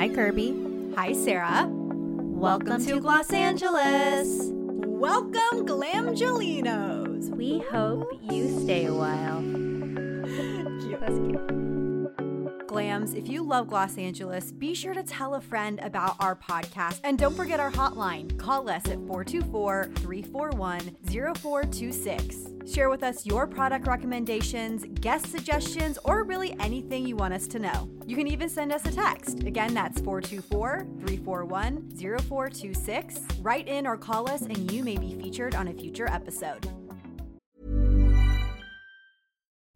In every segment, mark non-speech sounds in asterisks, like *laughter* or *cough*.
Hi, Kirby. Hi, Sarah. Welcome, to Glamgeles. Welcome, Glamgelinos. We hope you stay a while. Cute. That's cute. Glams, if you love Glamgeles, be sure to tell a friend about our podcast. And don't forget our hotline. Call us at 424 341 0426. Share with us your product recommendations, guest suggestions, or really anything you want us to know. You can even send us a text. Again, that's 424 341 0426. Write in or call us, and you may be featured on a future episode.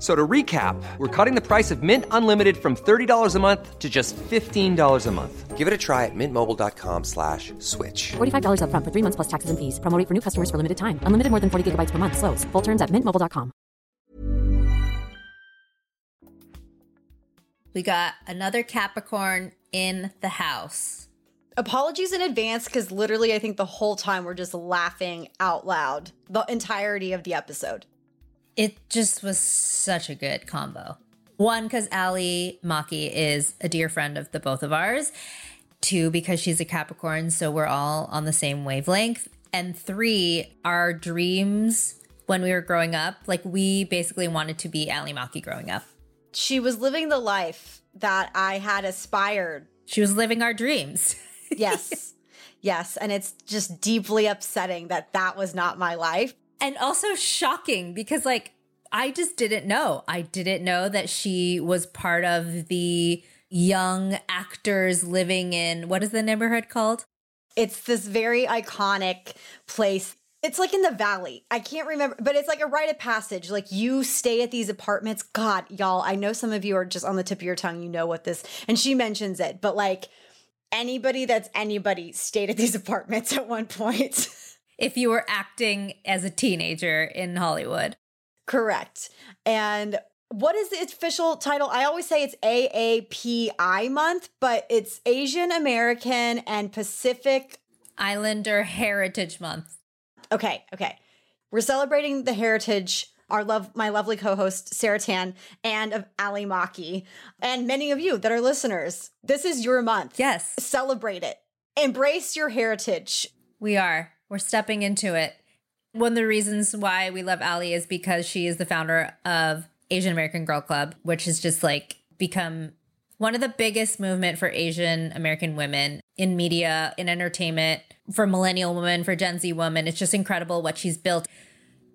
F- So to recap, we're cutting the price of Mint Unlimited from $30 a month to just $15 a month. Give it a try at mintmobile.com slash switch. $45 upfront for three months plus taxes and fees. Promo rate for new customers for limited time. Unlimited more than 40 gigabytes per month. Slows. Full terms at mintmobile.com. We got another Capricorn in the house. Apologies in advance because literally, I think the whole time we're just laughing out loud the entirety of the episode. It just was such a good combo. One, because Ally Maki is a dear friend of the both of ours. Two, because she's a Capricorn, so we're all on the same wavelength. And three, our dreams when we were growing up, like we basically wanted to be Ally Maki growing up. She was living the life that I had aspired. She was living our dreams. *laughs* Yes. yes. And it's just deeply upsetting that that was not my life. And also shocking because like I just didn't know. I didn't know that she was part of the young actors living in what is the neighborhood called? It's this very iconic place. It's like in the valley. I can't remember, but it's like a rite of passage. Like you stay at these apartments. God, y'all, I know some of you are just on the tip of your tongue. You know what this, and she mentions it, but like anybody that's anybody stayed at these *laughs* apartments at one point. If you were acting as a teenager in Hollywood. Correct. And what is the official title? I always say it's AAPI month, but it's Asian American and Pacific Islander Heritage Month. Okay, okay. We're celebrating the heritage, our love, my lovely co-host Sarah Tan, and of Ally Maki, and many of you that are listeners. This is your month. Yes, Celebrate it. Embrace your heritage. we are. We're stepping into it. One of the reasons why we love Ally is because she is the founder of Asian American Girl Club, which has just like become one of the biggest movement for Asian American women in media, in entertainment, for millennial women, for Gen Z women. It's just incredible what she's built.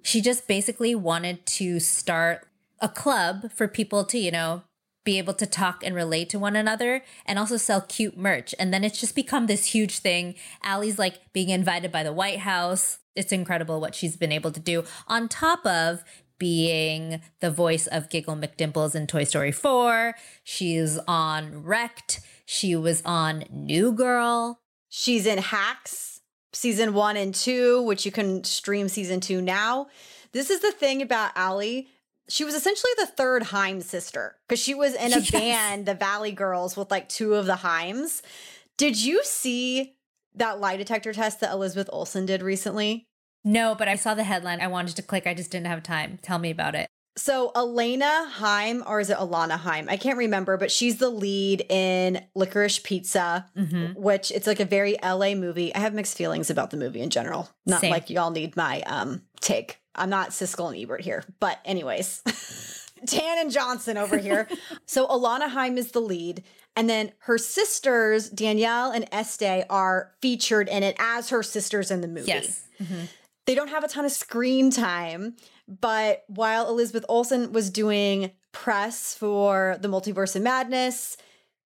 She just basically wanted to start a club for people to, you know, be able to talk and relate to one another and also sell cute merch. And then it's just become this huge thing. Ally's like being invited by the White House. It's incredible what she's been able to do on top of being the voice of Giggle McDimples in Toy Story 4. She's on Wrecked. She was on New Girl. She's in Hacks season one and two, which you can stream season two now. This is the thing about Ally. She was essentially the third Haim sister because she was in a *laughs* Yes. band, the Valley Girls, with like two of the Haims. Did you see that lie detector test that Elizabeth Olsen did recently? No, but I saw the headline. I wanted to click. I just didn't have time. Tell me about it. So Elena Haim, or is it Alana Haim? I can't remember, but she's the lead in Licorice Pizza, Mm-hmm. which it's like a very LA movie. I have mixed feelings about the movie in general. Not Same. like y'all need my um take. I'm not Siskel and Ebert here, but anyways. *laughs* Tan and Johnson over here. *laughs* so Alana Haim is the lead. And then her sisters, Danielle and Este, are featured in it as her sisters in the movie. Yes. Mhm. They don't have a ton of screen time, but while Elizabeth Olsen was doing press for the Multiverse of Madness,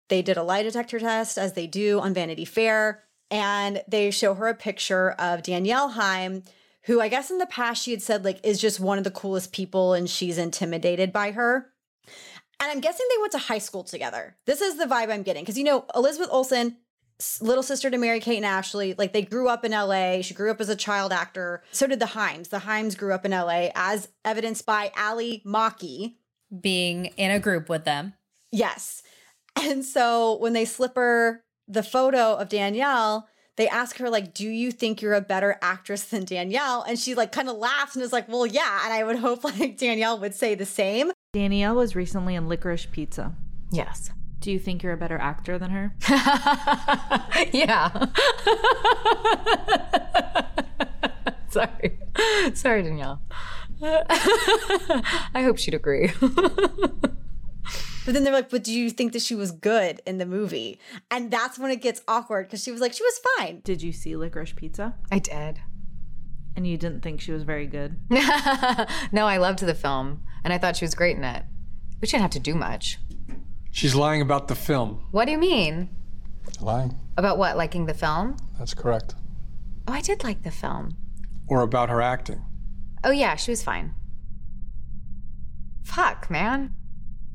they did a lie detector test as they do on Vanity Fair, and they show her a picture of Danielle Haim, who I guess in the past she had said like is just one of the coolest people and she's intimidated by her. And I'm guessing they went to high school together. This is the vibe I'm getting because you know Elizabeth Olsen, little sister to Mary Kate and Ashley, like they grew up in LA. She grew up as a child actor. So did the Haims. The Haims grew up in LA, as evidenced by Ally Maki. Being in a group with them. Yes. *laughs* And so when they slip her the photo of Danielle, they ask her like, "Do you think you're a better actress than Danielle?" And she like kind of laughs and is like, "Well, yeah." And I would *laughs* hope like Danielle would say the same. Danielle was recently in Licorice Pizza. Yes. Do you think you're a better actor than her? *laughs* yeah. *laughs* Sorry. Sorry, Danielle. *laughs* I hope she'd agree. But then they're like, "But do you think that she was good in the movie?" And that's when it gets awkward because she was like, "She was fine." Did you see Licorice Pizza? I did. And you didn't think she was very good? no, I loved the film, and I thought she was great in it. We didn't have to do much. She's lying about the film. What do you mean? Lying? About what? Liking the film? That's correct. Oh, I did like the film. Or about her acting. Oh, yeah, she was fine. Fuck, man.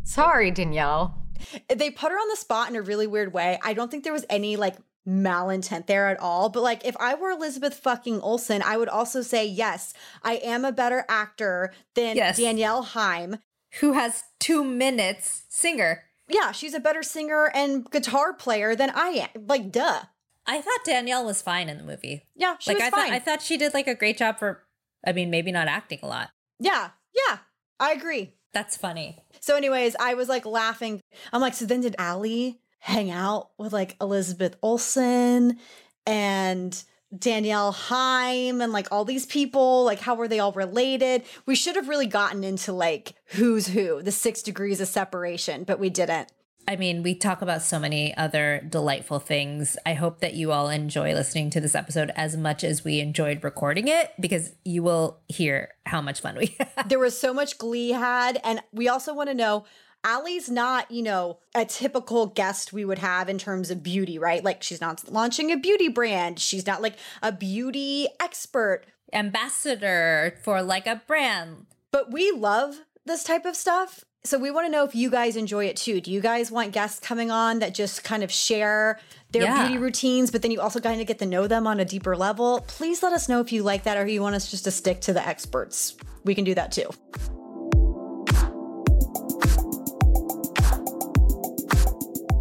Sorry, Danielle. They put her on the spot in a really weird way. I don't think there was any like malintent there at all. But like, if I were Elizabeth fucking Olsen, I would also say, yes, I am a better actor than Yes. Danielle Haim, Who has two minutes singer? Yeah, she's a better singer and guitar player than I am. Like, duh. I thought Danielle was fine in the movie. Yeah, she like was I fine. thought I thought she did like a great job for I mean, maybe not acting a lot. yeah, yeah, I agree. That's funny. So, anyways, I was like laughing. I'm like, so then did Ally hang out with like Elizabeth Olsen and Danielle Haim and like all these people? Like, how were they all related? We should have really gotten into like who's who, the six degrees of separation, but we didn't. I mean, we talk about so many other delightful things. I hope that you all enjoy listening to this episode as much as we enjoyed recording it because you will hear how much fun we *laughs* had. There was so much glee had. And we also want to know Ally's not, you know, a typical guest we would have in terms of beauty, right? Like she's not launching a beauty brand. She's not like a beauty expert. Ambassador for like a brand. But we love this type of stuff. So we want to know if you guys enjoy it too. Do you guys want guests coming on that just kind of share their Yeah. beauty routines, but then you also kind of get to know them on a deeper level? Please let us know if you like that or you want us just to stick to the experts. We can do that too.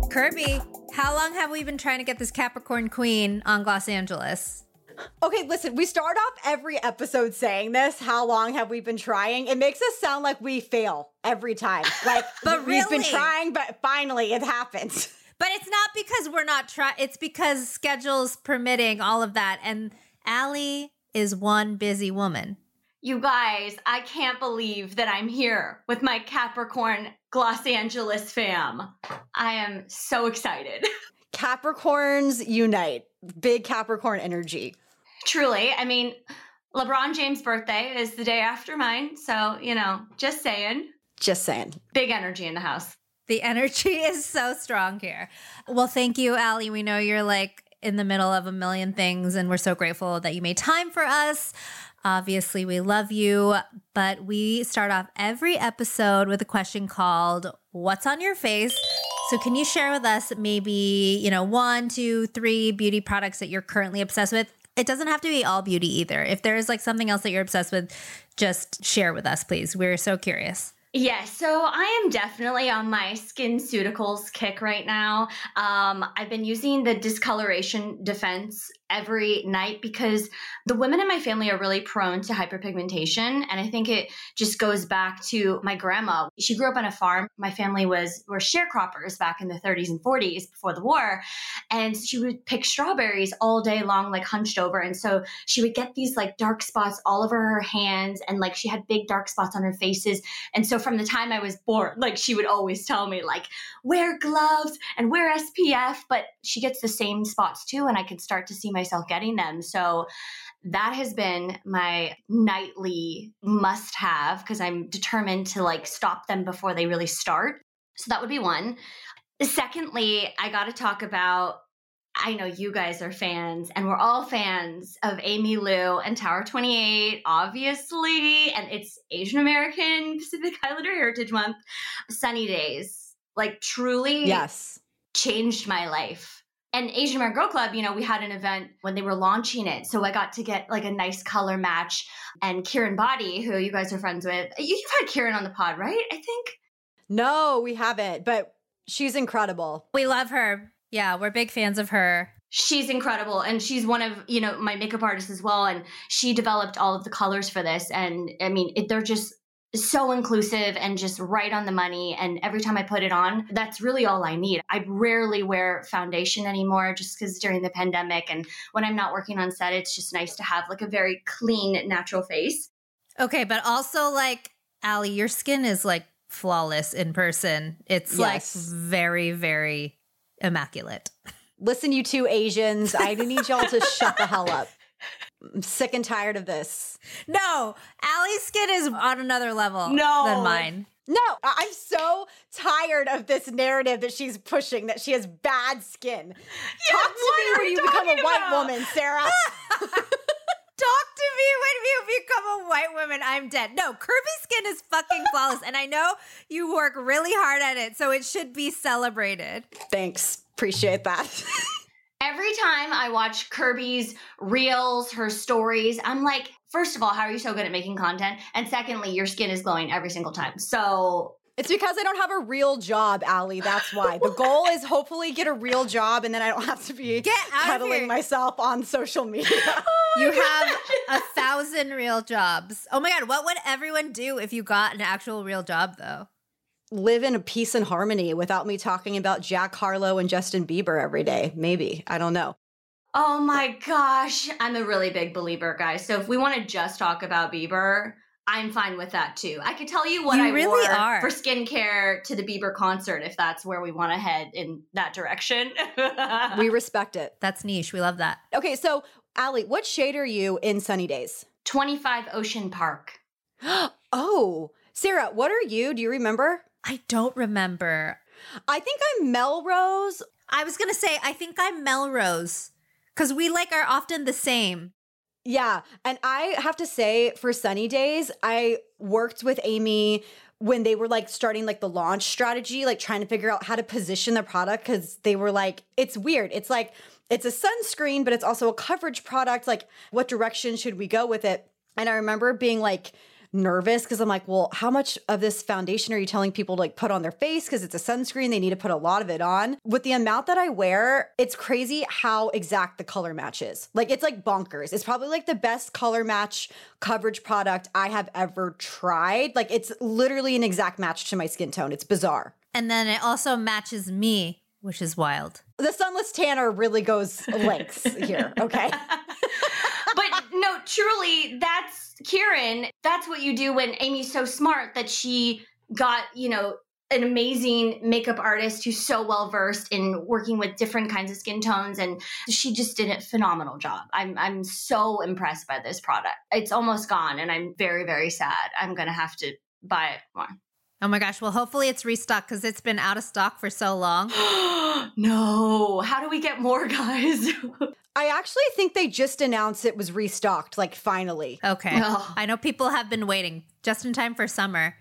Kirby, how long have we been trying to get this Capricorn Queen on Glamgeles? Okay, listen, we start off every episode saying this. How long have we been trying? It makes us sound like we fail every time. *laughs* Like, But we've been trying, but finally it happens. *laughs* But it's not because we're not trying. It's because schedules permitting all of that. And Ally is one busy woman. You guys, I can't believe that I'm here with my Capricorn Los Angeles fam. I am so excited. *laughs* Capricorns unite. Big Capricorn energy. Truly, I mean, LeBron James' birthday is the day after mine. So, you know, just saying. Just saying. Big energy in the house. The energy *laughs* is so strong here. Well, thank you, Ally. We know you're like in the middle of a million things, and we're so grateful that you made time for us. Obviously, we love you, but we start off every episode with a question called What's on Your Face? So, can you share with us maybe, you know, one, two, three beauty products that you're currently obsessed with? It doesn't have to be all beauty either. If there is like something else that you're obsessed with, just share with us, please. We're so curious. Yeah, so I am definitely on my SkinCeuticals kick right now. Um, I've been using the discoloration defense every night because the women in my family are really prone to hyperpigmentation. And I think it just goes back to my grandma. She grew up on a farm. My family was were sharecroppers back in the 30s and 40s before the war. And she would pick strawberries all day long, like hunched over. And so she would get these like dark spots all over her hands and like she had big dark spots on her faces. And so from the time I was born, like she would always tell me, like, wear gloves and wear SPF, but she gets the same spots too. And I could start to see myself getting them. So that has been my nightly must have because I'm determined to like stop them before they really start. So that would be one. Secondly, I got to talk about I know you guys are fans, and we're all fans of Amy Liu and Tower 28, obviously. And it's Asian American Pacific *laughs* Islander Heritage Month. Sunny Days, like truly Yes. changed my life. And Asian American Girl Club, you know, we had an event when they were launching it. So I got to get like a nice color match. And Kieran Body, who you guys are friends with, you- you've had Kieran on the pod, right? I think. No, we haven't, but She's incredible. We love her. Yeah, we're big fans of her. She's incredible and she's one of, you know, my makeup artists as well and she developed all of the colors for this and I mean, it, they're just so inclusive and just right on the money and every time I put it on, that's really all I need. I rarely wear foundation anymore just cuz during the pandemic and when I'm not working on set, it's just nice to have like a very clean natural face. Okay, but also like Ally, your skin is like flawless in person. It's like very, very immaculate. Listen, you two Asians, I need y'all to shut the hell up. I'm sick and tired of this. No, Ally's skin is on another level No. than mine. No, I'm so tired of this narrative that she's pushing that she has bad skin. Talk to me when you become a white about? woman, Sarah. *laughs* Talk to me when you become a white woman. I'm dead. No, Kirby's skin is fucking *laughs* flawless. And I know you work really hard at it, so it should be celebrated. Thanks. Appreciate that. *laughs* Every time I watch Kirby's reels, her stories, I'm like, first of all, how are you so good at making content? And secondly, your skin is glowing every single time. So It's because I don't have a real job, Ally. That's why. The goal is hopefully get a real job and then I don't have to be Get peddling here. myself on social media. *laughs* Oh you have a thousand real jobs. Oh my God, what would everyone do if you got an actual real job, though? Live in a peace and harmony without me talking about Jack Harlow and Justin Bieber every day. Maybe. I don't know. Oh my gosh, I'm a really big believer, guys. So if we want to just talk about Bieber, I'm fine with that too. I could tell you what You I really wore are. for skincare to the Bieber concert if that's where we want to head in that direction. We *laughs* respect it. That's niche. We love that. Okay, so Ally, what shade are you in Sunny Days? 25 Ocean Park. *gasps* Oh, Sarah, what are you? Do you remember? I don't remember. I think I'm Melrose. I was going to say, I think I'm Melrose because we like are often the same. Yeah. And I have to say, for Sunny Days, I worked with Amy when they were like starting like the launch strategy, like trying to figure out how to position the product because they were like, it's weird. It's like, it's a sunscreen, but it's also a coverage product. Like, what direction should we go with it? And I remember being like, nervous because I'm like, well, how much of this foundation are you telling people to like put on their face? Because it's a sunscreen, they need to put a lot of it on. With the amount that I wear, it's crazy how exact the color match is. Like, it's like bonkers. It's probably like the best color match coverage product I have ever tried. Like, it's literally an exact match to my skin tone. It's bizarre. And then it also matches me, which is wild. The sunless tanner really goes lengths *laughs* here, okay? *laughs* no, truly, that's Kieran. That's what you do when Amy's so smart that she got, you know, an amazing makeup artist who's so well versed in working with different kinds of skin tones and she just did a phenomenal job. I'm I'm so impressed by this product. It's almost gone and I'm very very sad. I'm going to have to buy it more. Oh my gosh. Well, hopefully it's restocked because it's been out of stock for so long. *gasps* no. How do we get more, *laughs* guys? I actually think they just announced it was restocked, like finally. Okay. *laughs* Oh. I know people have been waiting just in time for summer.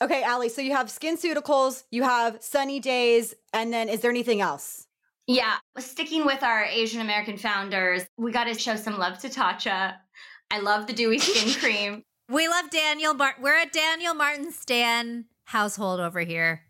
Okay, Ally, so you have SkinCeuticals, you have Sunny Days, and then is there anything else? Yeah, sticking with our Asian American founders, we got to show some love to Tatcha. I love the dewy skin *laughs* cream. We love Daniel Martin. We're a Daniel Martin Stan household over here.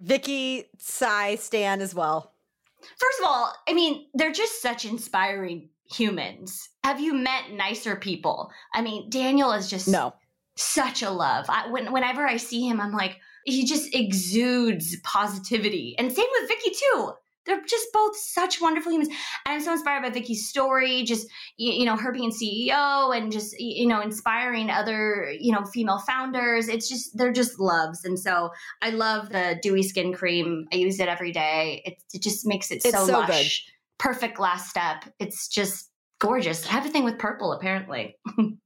Vicky, Tsai, Stan as well. First of all, I mean, they're just such inspiring humans. Have you met nicer people? I mean, Daniel is just No. such a love. I, when, whenever I see him, I'm like, he just exudes positivity. And same with Vicky too. They're just both such wonderful humans. And I'm so inspired by Vicky's story, just you, know, her being CEO and just you know, inspiring other, you know, female founders. It's just they're just loves. And so I love the dewy skin cream. I use it every day. It, it just makes it It's so, so lush. Perfect last step. It's just gorgeous. I have a thing with purple apparently. *laughs*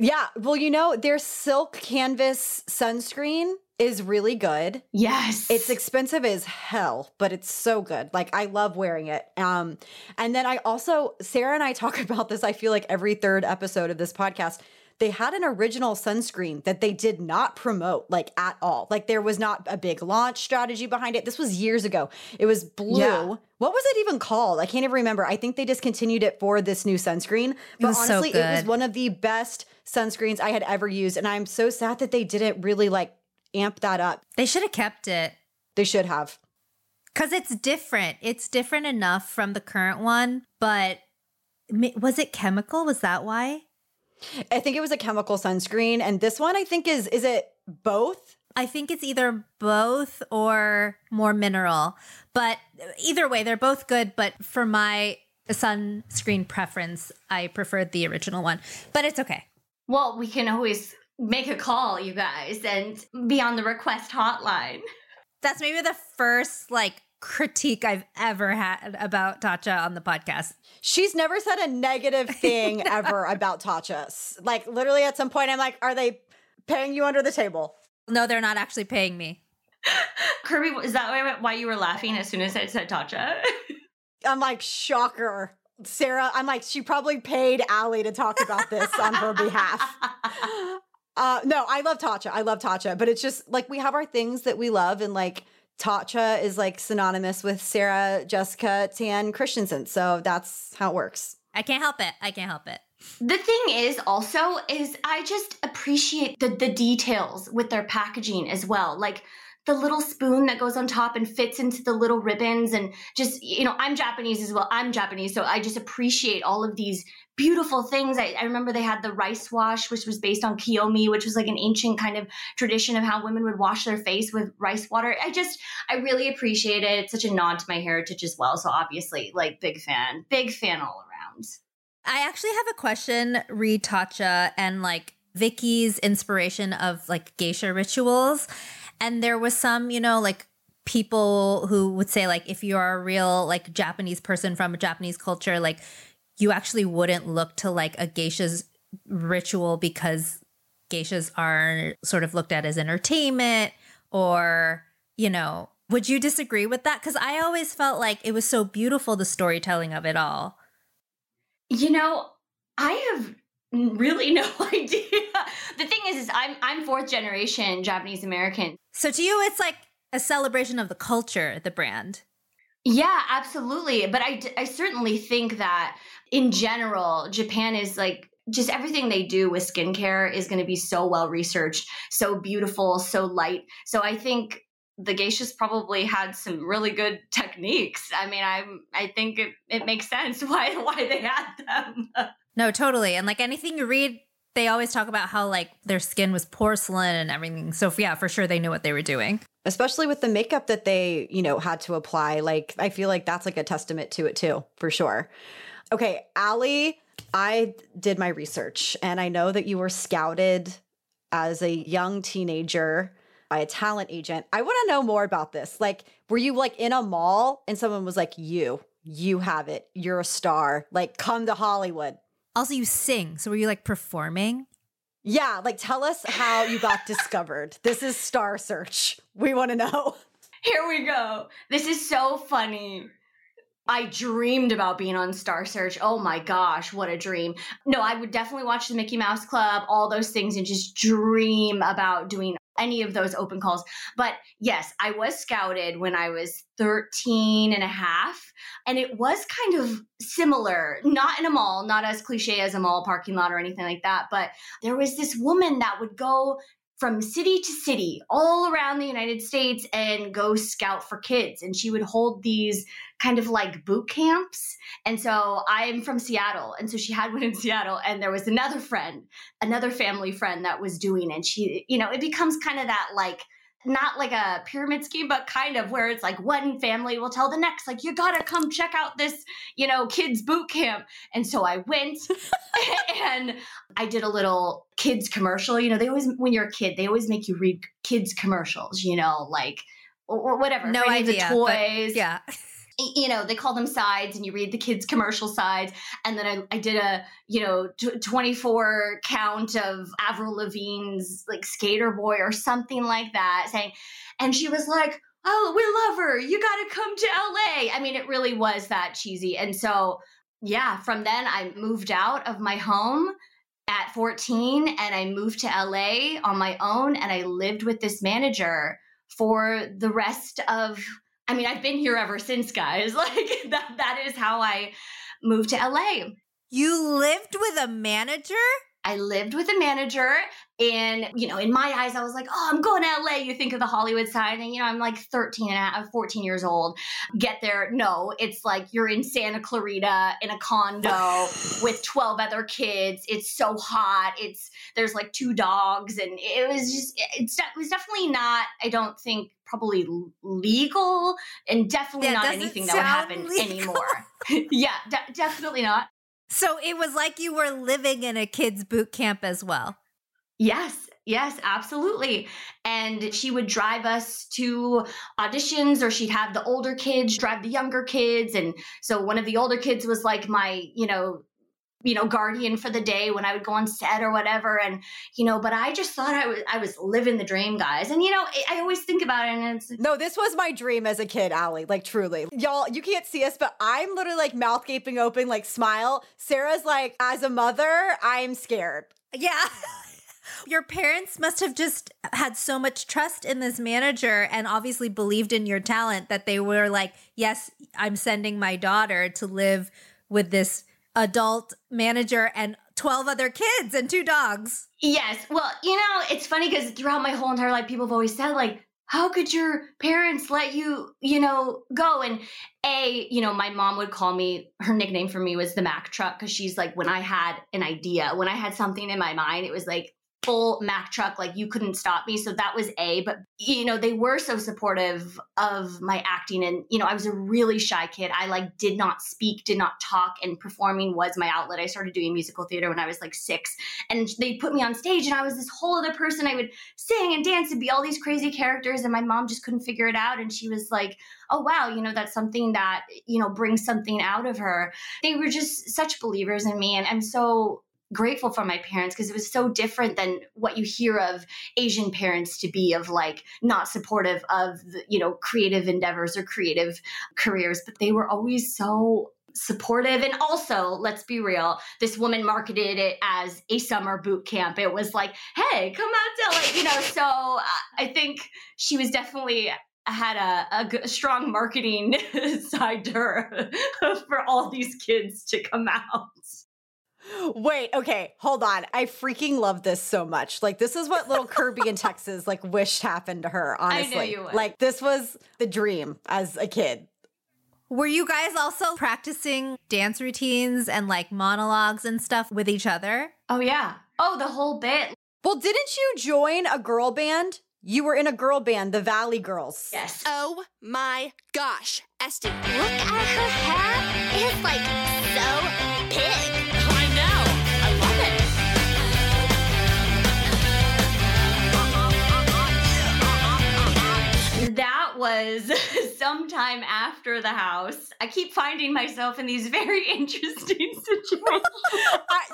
Yeah, well, you know, their silk canvas sunscreen is really good. Yes. It's expensive as hell, but it's so good. Like I love wearing it. Um and then I also Sarah and I *laughs* talk about this I feel like every third episode of this podcast. They had an original sunscreen that they did not promote like at all. Like there was not a big launch strategy behind it. This was years ago. It was blue. Yeah. What was it even called? I can't even remember. I think they discontinued it for this new sunscreen. But so honestly, it was one of the best sunscreens I had ever used. And I'm so sad that they didn't really like amp that up. They should have kept it. They should have. Because it's different. It's different enough from the current one, but was it chemical? Was that why? I think it was a chemical sunscreen, and this one I think is is it both? I think it's either both or more mineral. But either way, they're both good. But for my sunscreen preference, I preferred the original one. But it's okay. Well, we can always make a call, you guys, and be on the request hotline. That's maybe the first like critique I've ever had about Tatcha on the podcast. She's never said a negative *laughs* thing ever about Tatcha. Like literally at some point I'm like, are they paying you under the table? No, they're not actually paying me. *laughs* Kirby, is that why, why you were laughing as soon as I said Tatcha? *laughs* I'm like, shocker. Sarah, I'm like, she probably paid Ally to talk about this on her behalf. Uh, no, I love Tatcha. I love Tatcha, but it's just like we have our things that we love, and like Tatcha is like synonymous with Sarah Jessica Tan Christensen. So that's how it works. I can't help it. I can't help it. The thing is also is I just appreciate the the details with their packaging as well. Like the little spoon that goes on top and fits into the little ribbons and just you know i'm japanese as well i'm japanese so i just appreciate all of these beautiful things. I, I, remember they had the rice wash which was based on kiyomi which was like an ancient kind of tradition of how women would wash their face with rice water. I just i really appreciate it. It's such a nod to my heritage as well. So obviously like big fan big fan all around. I actually have a question read tatcha and like vicky's inspiration of like geisha rituals. And there was some, you know, like people who would say like if you're a real like Japanese person from a Japanese culture, like you actually wouldn't look to like a geisha's ritual because geishas are sort of looked at as entertainment or, you know, would you disagree with that? Because I always felt like it was so beautiful, the storytelling of it all. You know, I have really *laughs* no idea. The thing is, is I'm I'm fourth generation Japanese American. So to you, it's like a celebration of the culture, the brand. Yeah, absolutely. But I I certainly think that in general, Japan is like just everything they do with skincare is going to be so well researched, so beautiful, so light. So I think the geishas probably had some really good techniques. I mean, I I think it, it makes sense *laughs* why why they had them. No, totally. And like anything you read, they always talk about how like their skin was porcelain and everything. So yeah, for sure they knew what they were doing. Especially with the makeup that they, you know, had to apply. Like I feel like that's like a testament to it too, for sure. Okay, Ally, I did my research and I know that you were scouted as a young teenager by a talent agent. I want to know more about this. Like, were you like in a mall and someone was like, you, you have it. You're a star. Like, come to Hollywood. Also, you sing. So were you like performing? Yeah, like tell us how you got discovered. This is Star Search. We want to know. Here we go. This is so funny. I dreamed about being on Star Search. Oh my gosh, what a dream. No, I would definitely watch the Mickey Mouse Club, all those things, and just dream about doing any of those open calls. But yes, I was scouted when I was 13 and a half. And it was kind of similar, not in a mall, not as cliche as a mall parking lot or anything like that. But there was this woman that would go from city to city all around the United States and go scout for kids. And she would hold these kind of like boot camps. And so I'm from Seattle. And so she had one in Seattle. And there was another friend, another family friend that was doing. And she, you know, it becomes kind of that like, not like a pyramid scheme, but kind of where it's like one family will tell the next, like, you gotta come check out this, you know, kids boot camp. And so I went *laughs* and I did a little kids commercial. You know, they always, when you're a kid, they always make you read kids commercials, you know, like, or whatever. No idea. The toys. yeah *laughs* you know they call them sides and you read the kids commercial sides. And then i, I did a you know t- 24 count of avril lavigne's like skater boy or something like that saying and she was like oh we love her. You gotta come to la i mean it really was that cheesy. And so yeah from then i moved out of my home at 14 and i moved to la on my own and i lived with this manager for the rest of I mean, I've been here ever since, guys. *laughs* Like that that is how I moved to LA. You lived with a manager? I lived with a manager and, you know, in my eyes, I was like, oh, I'm going to LA. You think of the Hollywood side. And, you know, I'm like 13 and a half, 14 years old. Get there. No, it's like you're in Santa Clarita in a condo *laughs* with 12 other kids. It's so hot. It's, there's like two dogs. And it was just, it's, it was definitely not, I don't think, probably legal and definitely not anything that would happen legal. anymore. *laughs* yeah, de- definitely not. So it was like you were living in a kids' boot camp as well. Yes, yes, absolutely. And she would drive us to auditions, or she'd have the older kids drive the younger kids. And so one of the older kids was like my, you know, you know, guardian for the day when I would go on set or whatever. And, you know, but I just thought I was I was living the dream, guys. And you know, I, I always think about it and it's No, this was my dream as a kid, ali Like truly. Y'all, you can't see us, but I'm literally like mouth gaping open, like smile. Sarah's like, as a mother, I'm scared. Yeah. *laughs* Your parents must have just had so much trust in this manager and obviously believed in your talent that they were like, yes, I'm sending my daughter to live with this adult manager and 12 other kids and two dogs. Yes. Well, you know, it's funny because throughout my whole entire life, people have always said, like, how could your parents let you, you know, go? And A, you know, my mom would call me, her nickname for me was the Mac truck because she's like, when I had an idea, when I had something in my mind, it was like, full Mac truck, like you couldn't stop me. So that was A. But, you know, they were so supportive of my acting. And, you know, I was a really shy kid. I like did not speak, did not talk, and performing was my outlet. I started doing musical theater when I was like six. And they put me on stage, and I was this whole other person. I would sing and dance and be all these crazy characters. And my mom just couldn't figure it out. And she was like, oh, wow, you know, that's something that, you know, brings something out of her. They were just such believers in me. And I'm so grateful for my parents because it was so different than what you hear of asian parents to be of like not supportive of you know creative endeavors or creative careers but they were always so supportive. And also let's be real this woman marketed it as a summer boot camp. It was like hey come out to like you know so uh, i think she was definitely had a strong marketing *laughs* side to her *laughs* for all these kids to come out Wait, okay, hold on. I freaking love this so much. Like this is what little Kirby in *laughs* Texas like wished happened to her, I knew honestly. you would. Like this was the dream as a kid. Were you guys also practicing dance routines and like monologues and stuff with each other? Oh yeah. Oh, the whole bit. Well, didn't you join a girl band? You were in a girl band, the Valley Girls. Yes. Oh my gosh, Este, look at her hat. It's like was *laughs* sometime after the house. I keep finding myself in these very *laughs* interesting *laughs* situations.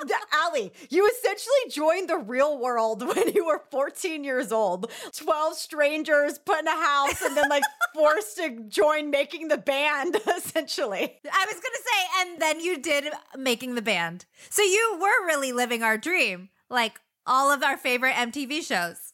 Th- Ally, you essentially joined the real world when you were 14 years old. 12 strangers put in a house and then like forced to join making the band, essentially. I was going to say, and then you did making the band. So you were really living our dream, like all of our favorite MTV shows.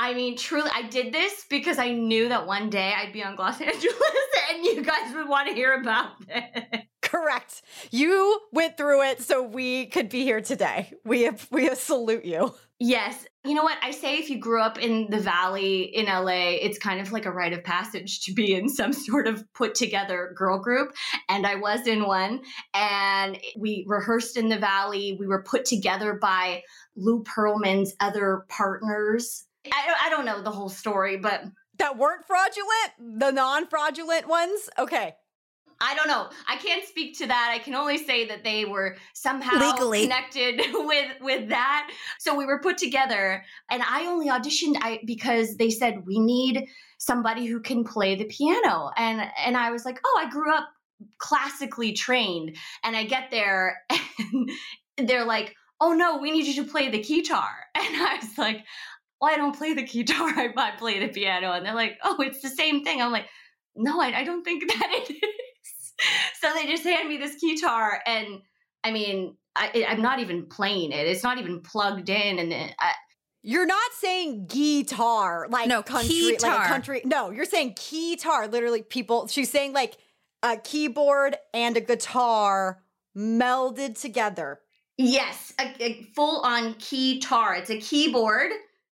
I mean, truly, I did this because I knew that one day I'd be on Glamgeles *laughs* Angeles and you guys would want to hear about it. Correct. You went through it so we could be here today. We we salute you. Yes. You know what? I say if you grew up in the valley in LA, it's kind of like a rite of passage to be in some sort of put together girl group. And I was in one. And we rehearsed in the valley. We were put together by Lou Pearlman's other partners. I, I don't know the whole story, but That weren't fraudulent, the non-fraudulent ones. Okay. I don't know. I can't speak to that. I can only say that they were somehow Legally. connected *laughs* with with that. So we were put together, and I only auditioned I, because they said we need somebody who can play the piano, and and I was like, oh, I grew up classically trained, and I get there, *laughs* and they're like, oh no, we need you to play the guitar, *laughs* and I was like. Well, I don't play the guitar. *laughs* I, I play the piano, and they're like, "Oh, it's the same thing." I'm like, "No, I, I don't think *laughs* that it is." so they just hand me this guitar and i mean I, i'm not even playing it it's not even plugged in and it, I, You're not saying guitar like No, country, like keytar. a country. No, you're saying guitar. Literally, people. She's saying like a keyboard and a guitar melded together. Yes, a, a full on keytar. It's a keyboard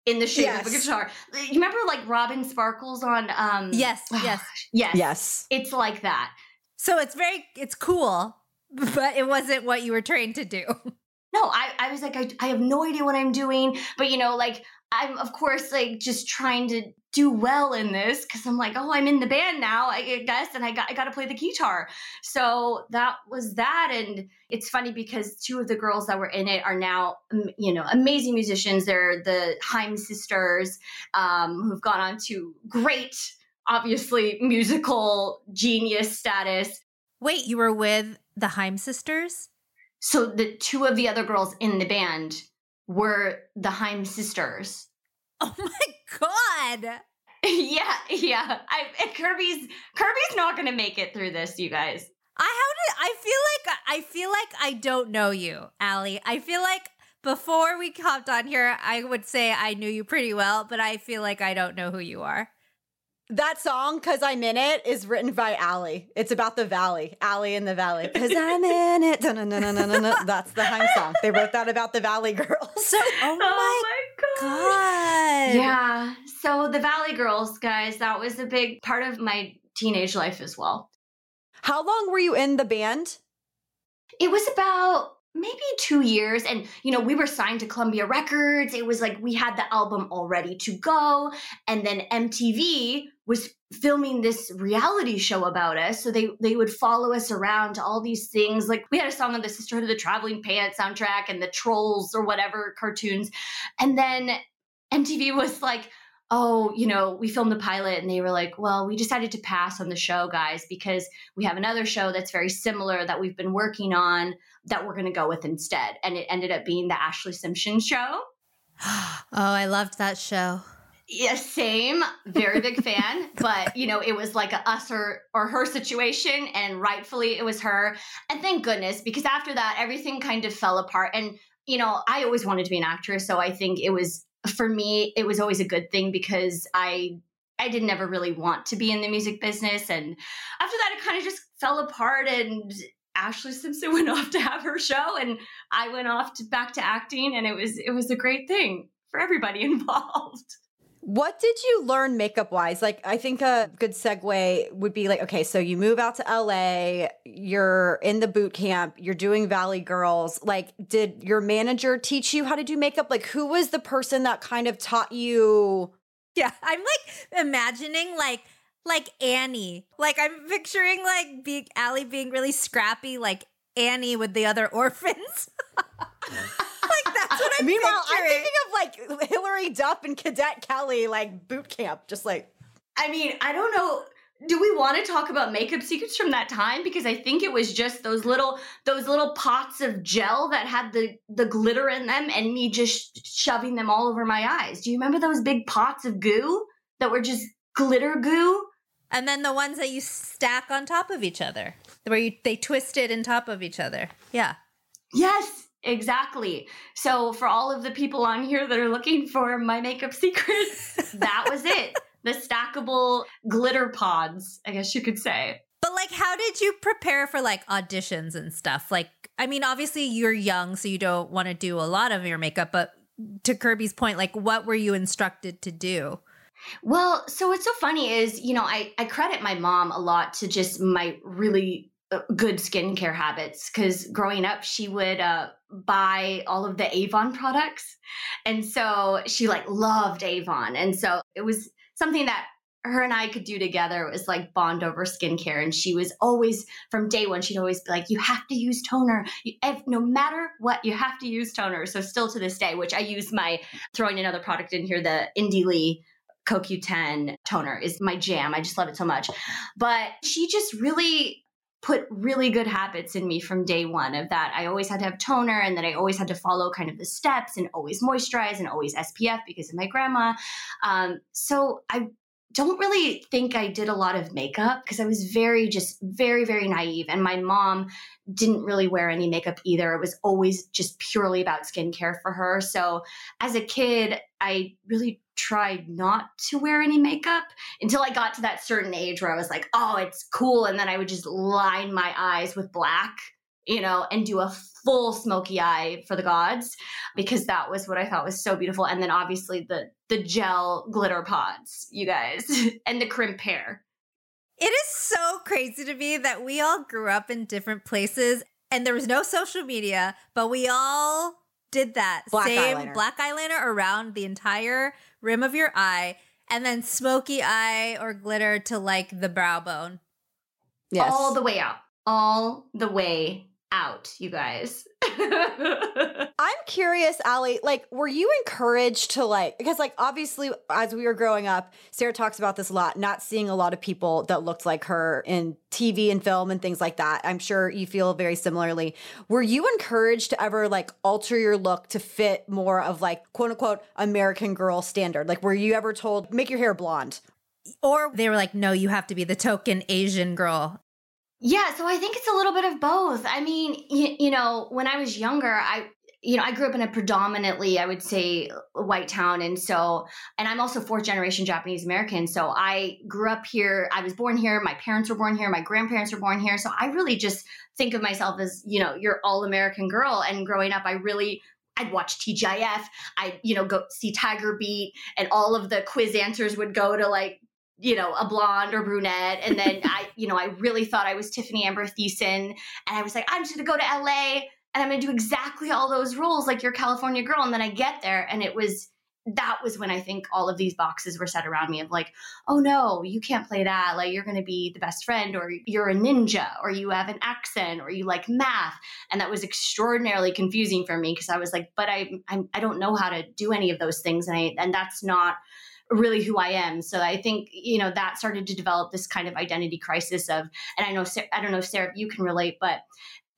in the shape of a guitar. You remember like Robin Sparkles on um Yes, *sighs* yes. Yes. Yes. It's like that. So it's very it's cool, but it wasn't what you were trained to do. No, I, I was like, I, I have no idea what I'm doing. But, you know, like, I'm, of course, like, just trying to do well in this because I'm like, oh, I'm in the band now, I guess, and I got, I got to play the guitar. So that was that. And it's funny because two of the girls that were in it are now, you know, amazing musicians. They're the Haim sisters um, who've gone on to great, obviously, musical genius status. Wait, you were with the Haim sisters? So the two of the other girls in the band were the Haim sisters. Oh my god. *laughs* yeah, yeah. I Kirby's Kirby's not going to make it through this, you guys. I how did I feel like I feel like I don't know you, Ally. I feel like before we hopped on here, I would say I knew you pretty well, but I feel like I don't know who you are. That song, Cause I'm in It, is written by Ally. It's about the valley. Ally in the valley. *laughs* Cause I'm in it. That's the Haim song. They wrote that about the Valley Girls. So *laughs* oh, oh my, god. Yeah. So the Valley Girls, guys, that was a big part of my teenage life as well. How long were you in the band? It was about maybe two years. And, you know, we were signed to Columbia Records. It was like we had the album all ready to go. And then MTV was filming this reality show about us. So they, they would follow us around to all these things. Like we had a song on the Sisterhood of the Traveling Pants soundtrack and the Trolls or whatever cartoons. And then MTV was like, oh, you know, we filmed the pilot and they were like, well, we decided to pass on the show, guys, because we have another show that's very similar that we've been working on that we're going to go with instead. And it ended up being the Ashlee Simpson show. *gasps* Oh, I loved that show. Yeah, same. Very big fan. *laughs* But, you know, it was like a us or, or her situation. And rightfully, it was her. And thank goodness, because after that, everything kind of fell apart. And, you know, I always wanted to be an actress. So I think it was, for me, it was always a good thing because I I did never really want to be in the music business. And after that, it kind of just fell apart. And Ashlee Simpson *laughs* went off to have her show, and I went off to, back to acting, and it was it was a great thing for everybody *laughs* involved. What did you learn makeup wise? Like, I think a good segue would be like, okay, so you move out to LA, you're in the boot camp, you're doing Valley Girls. Like, did your manager teach you how to do makeup? Like, who was the person that kind of taught you? Yeah, *laughs* I'm like imagining like like Annie. Like I'm picturing like being Ally being really scrappy, like Annie with the other *laughs* orphans. Like that's what I'm Meanwhile, I'm thinking of like Hilary Duff and Cadet Kelly, like boot camp, just like. I mean, I don't know. Do we want to talk about makeup secrets from that time? Because I think it was just those little those little pots of gel that had the the glitter in them, and me just shoving them all over my eyes. Do you remember those big pots of goo that were just glitter goo? And then the ones that you stack on top of each other, where you they twisted in top of each other. Yeah. Yes, exactly. So for all of the people on here that are looking for my makeup secrets, *laughs* that was it. The stackable glitter pods, I guess you could say. But like how did you prepare for like auditions and stuff? Like I mean obviously you're young so you don't want to do a lot of your makeup, but to Kirby's point like what were you instructed to do? Well, so what's so funny is, you know, I, I credit my mom a lot to just my really good skincare habits because growing up, she would uh, buy all of the Avon products. And so she like loved Avon. And so it was something that her and I could do together was like bond over skincare. And she was always, from day one, she'd always be like, you have to use toner. You, ev- no matter what, you have to use toner. So still to this day, which I use my, throwing another product in here, the Indie Lee CoQ10 toner is my jam. I just love it so much. But she just really put really good habits in me from day one of that I always had to have toner and that I always had to follow kind of the steps and always moisturize and always SPF because of my grandma. Um, so I don't really think I did a lot of makeup because I was very, just very, very naive. And my mom didn't really wear any makeup either. It was always just purely about skincare for her. So as a kid, I really tried not to wear any makeup until I got to that certain age where I was like, oh, it's cool. And then I would just line my eyes with black you know, and do a full smoky eye for the gods because that was what I thought was so beautiful. And then obviously the the gel glitter pods, you guys, *laughs* and the crimp hair. It is so crazy to me that we all grew up in different places and there was no social media, but we all did that Black same eyeliner. black eyeliner around the entire rim of your eye and then smoky eye or glitter to like the brow bone. Yes. All the way out. All the way out, you guys. *laughs* I'm curious, Ally, like, were you encouraged to like, because like, obviously, as we were growing up, Sarah talks about this a lot, not seeing a lot of people that looked like her in TV and film and things like that. I'm sure you feel very similarly. Were you encouraged to ever like alter your look to fit more of like, quote unquote, American girl standard? Like, were you ever told, make your hair blonde? Or they were like, no, you have to be the token Asian girl. Yeah, so I think it's a little bit of both. I mean, you, you know, when I was younger, I you know, I grew up in a predominantly, I would say, white town. And so, and I'm also fourth generation Japanese American. So I grew up here. I was born here. My parents were born here. My grandparents were born here. So I really just think of myself as, you know, your all American girl. And growing up, I really, I'd watch TGIF. I'd, you know, go see Tiger Beat and all of the quiz answers would go to like, you know, a blonde or brunette. And then I, you know, I really thought I was Tiffani Amber Thiessen. And I was like, I'm just going to go to LA and I'm going to do exactly all those rules like your California girl. And then I get there and it was, that was when I think all of these boxes were set around me of like, oh no, you can't play that. Like you're going to be the best friend or you're a ninja or you have an accent or you like math. And that was extraordinarily confusing for me because I was like, but I, I, I don't know how to do any of those things. And I, and that's not, really who I am. So I think you know that started to develop this kind of identity crisis of, and I know I don't know Sarah you can relate, but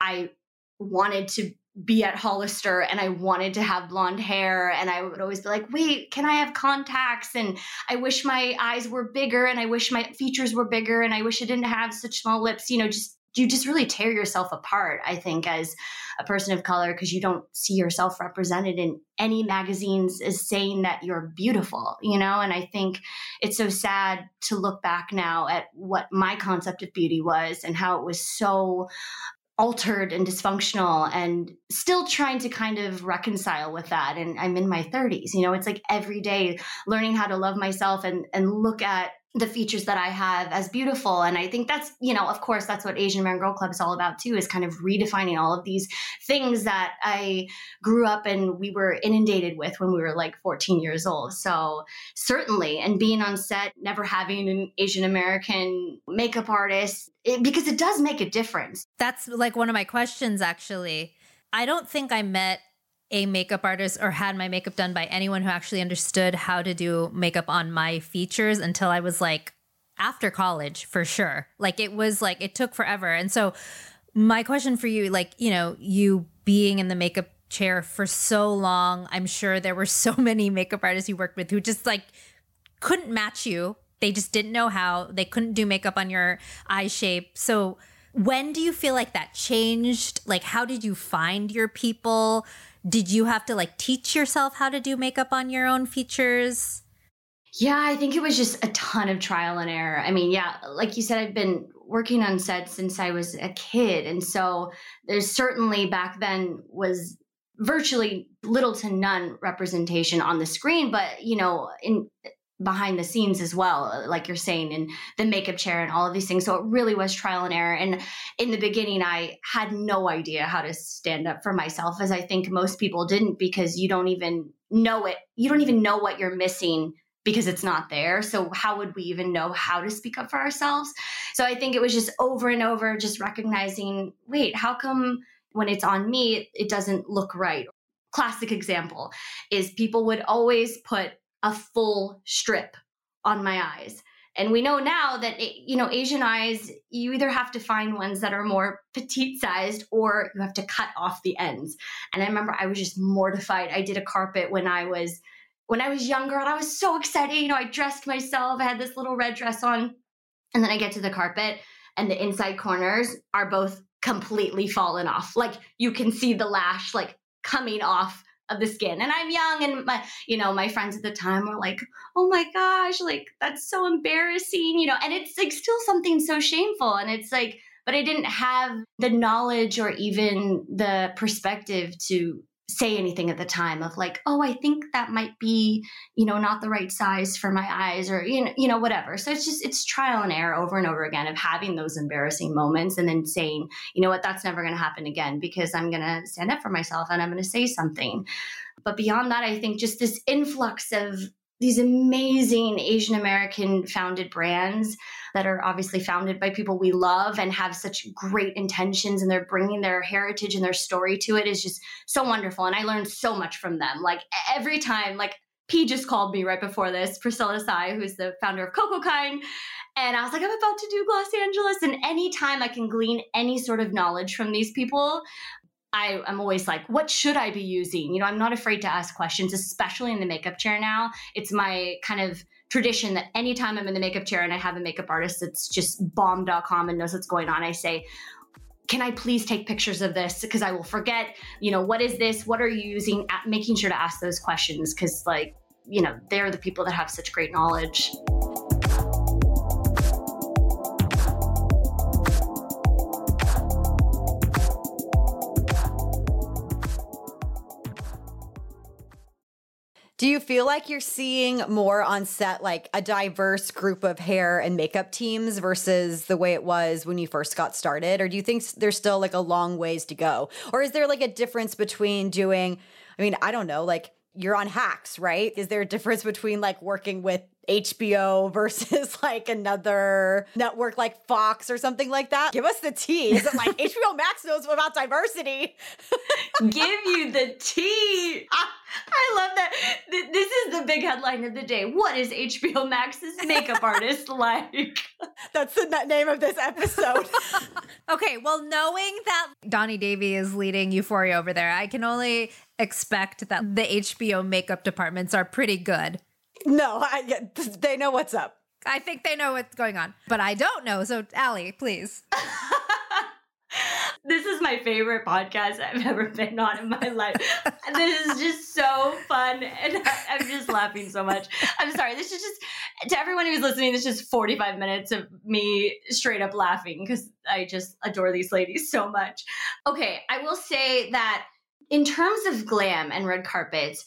I wanted to be at Hollister and I wanted to have blonde hair and I would always be like, "Wait, can I have contacts?" and I wish my eyes were bigger and I wish my features were bigger and I wish I didn't have such small lips, you know, just you just really tear yourself apart, I think, as a person of color, because you don't see yourself represented in any magazines as saying that you're beautiful, you know? And I think it's so sad to look back now at what my concept of beauty was and how it was so altered and dysfunctional and still trying to kind of reconcile with that and i'm in my 30s you know it's like every day learning how to love myself and and look at the features that I have as beautiful. And I think that's, you know, of course, that's what Asian American Girl Club is all about too, is kind of redefining all of these things that I grew up and we were inundated with when we were like 14 years old. So certainly, and being on set, never having an Asian American makeup artist, it, because it does make a difference. That's like one of my questions, actually. I don't think I met a makeup artist or had my makeup done by anyone who actually understood how to do makeup on my features until I was like after college for sure. Like it was like it took forever. And so my question for you like, you know, you being in the makeup chair for so long, I'm sure there were so *laughs* many makeup artists you worked with who just like couldn't match you. They just didn't know how. They couldn't do makeup on your eye shape. So when do you feel like that changed? Like how did you find your people? Did you have to like teach yourself how to do makeup on your own features? Yeah, I think it was just a ton of trial and error. I mean, yeah, like you said, I've been working on set since I was a kid. And so there's certainly back then was virtually little to none representation on the screen, but you know, in behind the scenes as well, uh, like you're saying, in the makeup chair and all of these things. So it really was trial and error. And in the beginning, I had no idea how to stand up for myself, as I think most people didn't, because you don't even know it. You don't even know what you're missing because it's not there. So how would we even know how to speak up for ourselves? So I think it was just over and over, just recognizing, wait, how come when it's on me, it doesn't look right? Classic example is people would always put a full strip on my eyes. And we know now that eh, you know Asian eyes, you either have to find ones that are more petite sized or you have to cut off the ends. And I remember I was just mortified. I did a carpet when I was when I was younger and I was so excited. You know, I dressed myself. I had this little red dress on. And then I get to the carpet and the inside corners are both completely fallen off. Like you can see the lash like coming off of the skin. And I'm young and my, you know, my friends at the time were like, oh my gosh, like that's so embarrassing, you know, and it's like still something so shameful. And it's like, but I didn't have the knowledge or even the perspective to say anything at the time of like, oh, I think that might be, you know, not the right size for my eyes or you know, you know, whatever. So it's just it's trial and error over and over again of having those embarrassing moments and then saying, you know what, that's never going to happen again because I'm going to stand up for myself and I'm going to say something. But beyond that, I think just this influx of these amazing Asian American founded brands that are obviously founded by people we love and have such great intentions and they're bringing their heritage and their story to it is just so wonderful. And I learned so much from them. Like every time, like P just called me right before this, Priscilla Tsai, who's the founder of Cocokind. And I was like, I'm about to do Glamgeles. And anytime I can glean any sort of knowledge from these people, I am always like, what should I be using? You know, I'm not afraid to ask questions, especially in the makeup chair now. It's my kind of tradition that anytime I'm in the makeup chair and I have a makeup artist that's just bomb.com and knows what's going on, I say, can I please take pictures of this? Because I will forget, you know, what is this? What are you using? Making sure to ask those questions because, like, you know, they're the people that have such great knowledge. Do you feel like you're seeing more on set, like a diverse group of hair and makeup teams versus the way it was when you first got started? Or do you think there's still like a long ways to go? Or is there like a difference between doing, I mean, I don't know, like you're on hacks, right? Is there a difference between like working with HBO *laughs* versus like another network like Fox or something like that? Give us the tea. Is it like *laughs* HBO Max knows about diversity? *laughs* Give you the tea. I love that. This is the big headline of the day. What is HBO Max's makeup artist like? That's the name of this episode. okay, well, knowing that Donni Davy is leading Euphoria over there, I can only expect that the HBO makeup departments are pretty good. No, I, they know what's up. I think they know what's going on, but I don't know. So, Ally, please. *laughs* this is my favorite podcast I've ever been on in my life. *laughs* this is just so fun, and I'm just laughing so much. I'm sorry. This is just to everyone who's listening. This is just 45 minutes of me straight up laughing because I just adore these ladies so much. Okay, I will say that in terms of glam and red carpets,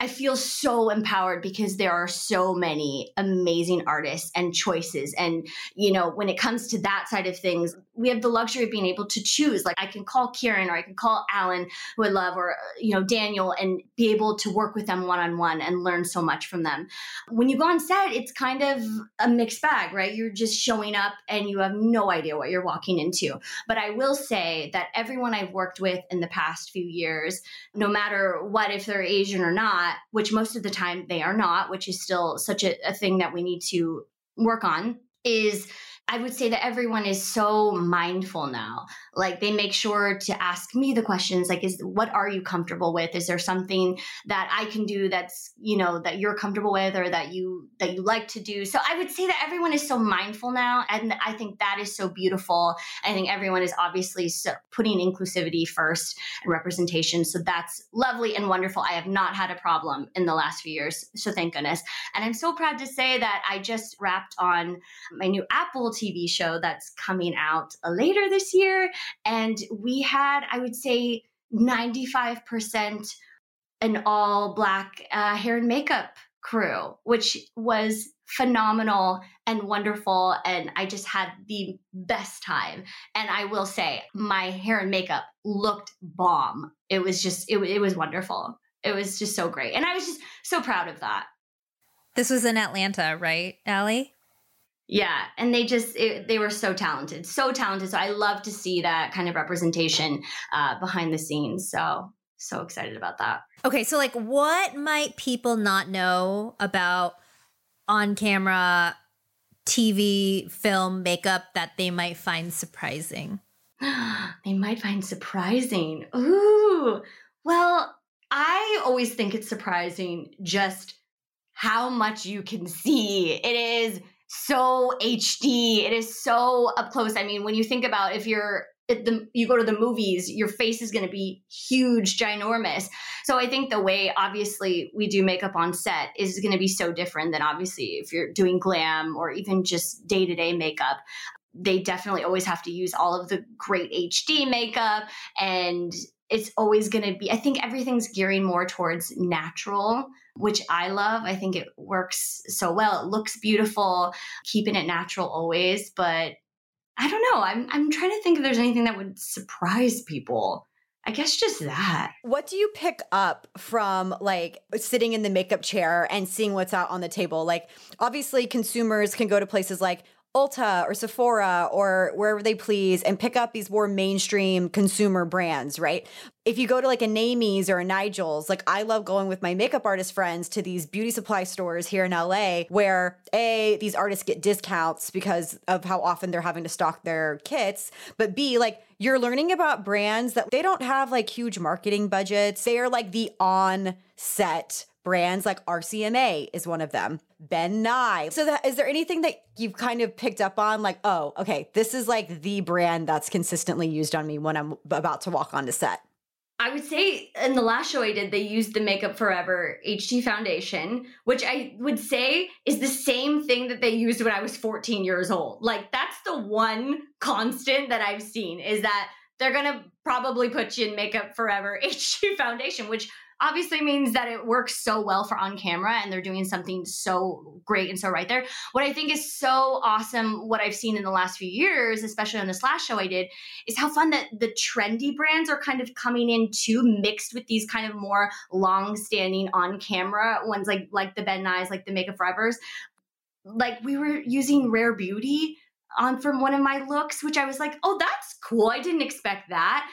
I feel so empowered because there are so many amazing artists and choices. And, you know, when it comes to that side of things, we have the luxury of being able to choose. Like I can call Kieran or I can call Alan, who I love, or, uh, you know, Daniel, and be able to work with them one on one and learn so much from them. When you go on set, it's kind of a mixed bag, right? You're just showing up and you have no idea what you're walking into. But I will say that everyone I've worked with in the past few years, no matter what, if they're Asian or not, which most of the time they are not, which is still such a, a thing that we need to work on, is I would say that everyone is so mindful now. Like they make sure to ask me the questions like is what are you comfortable with? Is there something that I can do that's, you know, that you're comfortable with or that you that you like to do? So I would say that everyone is so mindful now and I think that is so beautiful. I think everyone is obviously so putting inclusivity first and representation. So that's lovely and wonderful. I have not had a problem in the last few years. So thank goodness. And I'm so proud to say that I just wrapped on my new Apple TV show that's coming out later this year. And we had, I would say, 95% an all black uh, hair and makeup crew, which was phenomenal and wonderful. And I just had the best time. And I will say, my hair and makeup looked bomb. It was just, it, it was wonderful. It was just so great. And I was just so proud of that. This was in Atlanta, right, Ally? Yeah, and they just it, they were so talented, so talented. So I love to see that kind of representation uh, behind the scenes. So so excited about that. Okay, so like, what might people not know about on camera TV, film, makeup that they might find surprising? *gasps* they might find surprising. Ooh, well, I always think it's surprising just how much you can see. It is so HD. It is so up close. I mean, when you think about if you're the, you go to the movies, your face is going to be huge, ginormous. So I think the way, obviously, we do makeup on set is going to be so different than obviously if you're doing glam or even just day to day makeup. they definitely always have to use all of the great HD makeup and it's always going to be I think everything's gearing more towards natural, which I love. I think it works so well. It looks beautiful, keeping it natural always, but I don't know. I'm I'm trying to think if there's anything that would surprise people. I guess just that. What do you pick up from like sitting in the makeup chair and seeing what's out on the table? Like, obviously, consumers can go to places like Ulta or Sephora or wherever they please and pick up these more mainstream consumer brands, right? If you go to like a Naimies or a Nigel's, like I love going with my makeup artist friends to these beauty supply stores here in LA where A, these artists get discounts because of how often they're having to stock their kits, but B, like you're learning about brands that they don't have like huge marketing budgets. They are like the on set brands like RCMA is one of them. Ben Nye. So that, is there anything that you've kind of picked up on like, oh, okay, this is like the brand that's consistently used on me when I'm about to walk onto set? I would say in the last show I did, they used the Makeup Forever HD foundation, which I would say is the same thing that they used when I was 14 years old. Like that's the one constant that I've seen is that they're gonna probably put you in Makeup Forever *laughs* HD foundation, which obviously means that it works so well for on camera and they're doing something so great and so right there. What I think is so awesome, what I've seen in the last few years, especially on this last show I did, is how fun that the trendy brands are kind of coming in too, mixed with these kind of more long standing on camera ones like like the Ben Nyes, like the Makeup Forevers. Like we were using Rare Beauty on from one of my looks, which I was like, oh, that's cool. I didn't expect that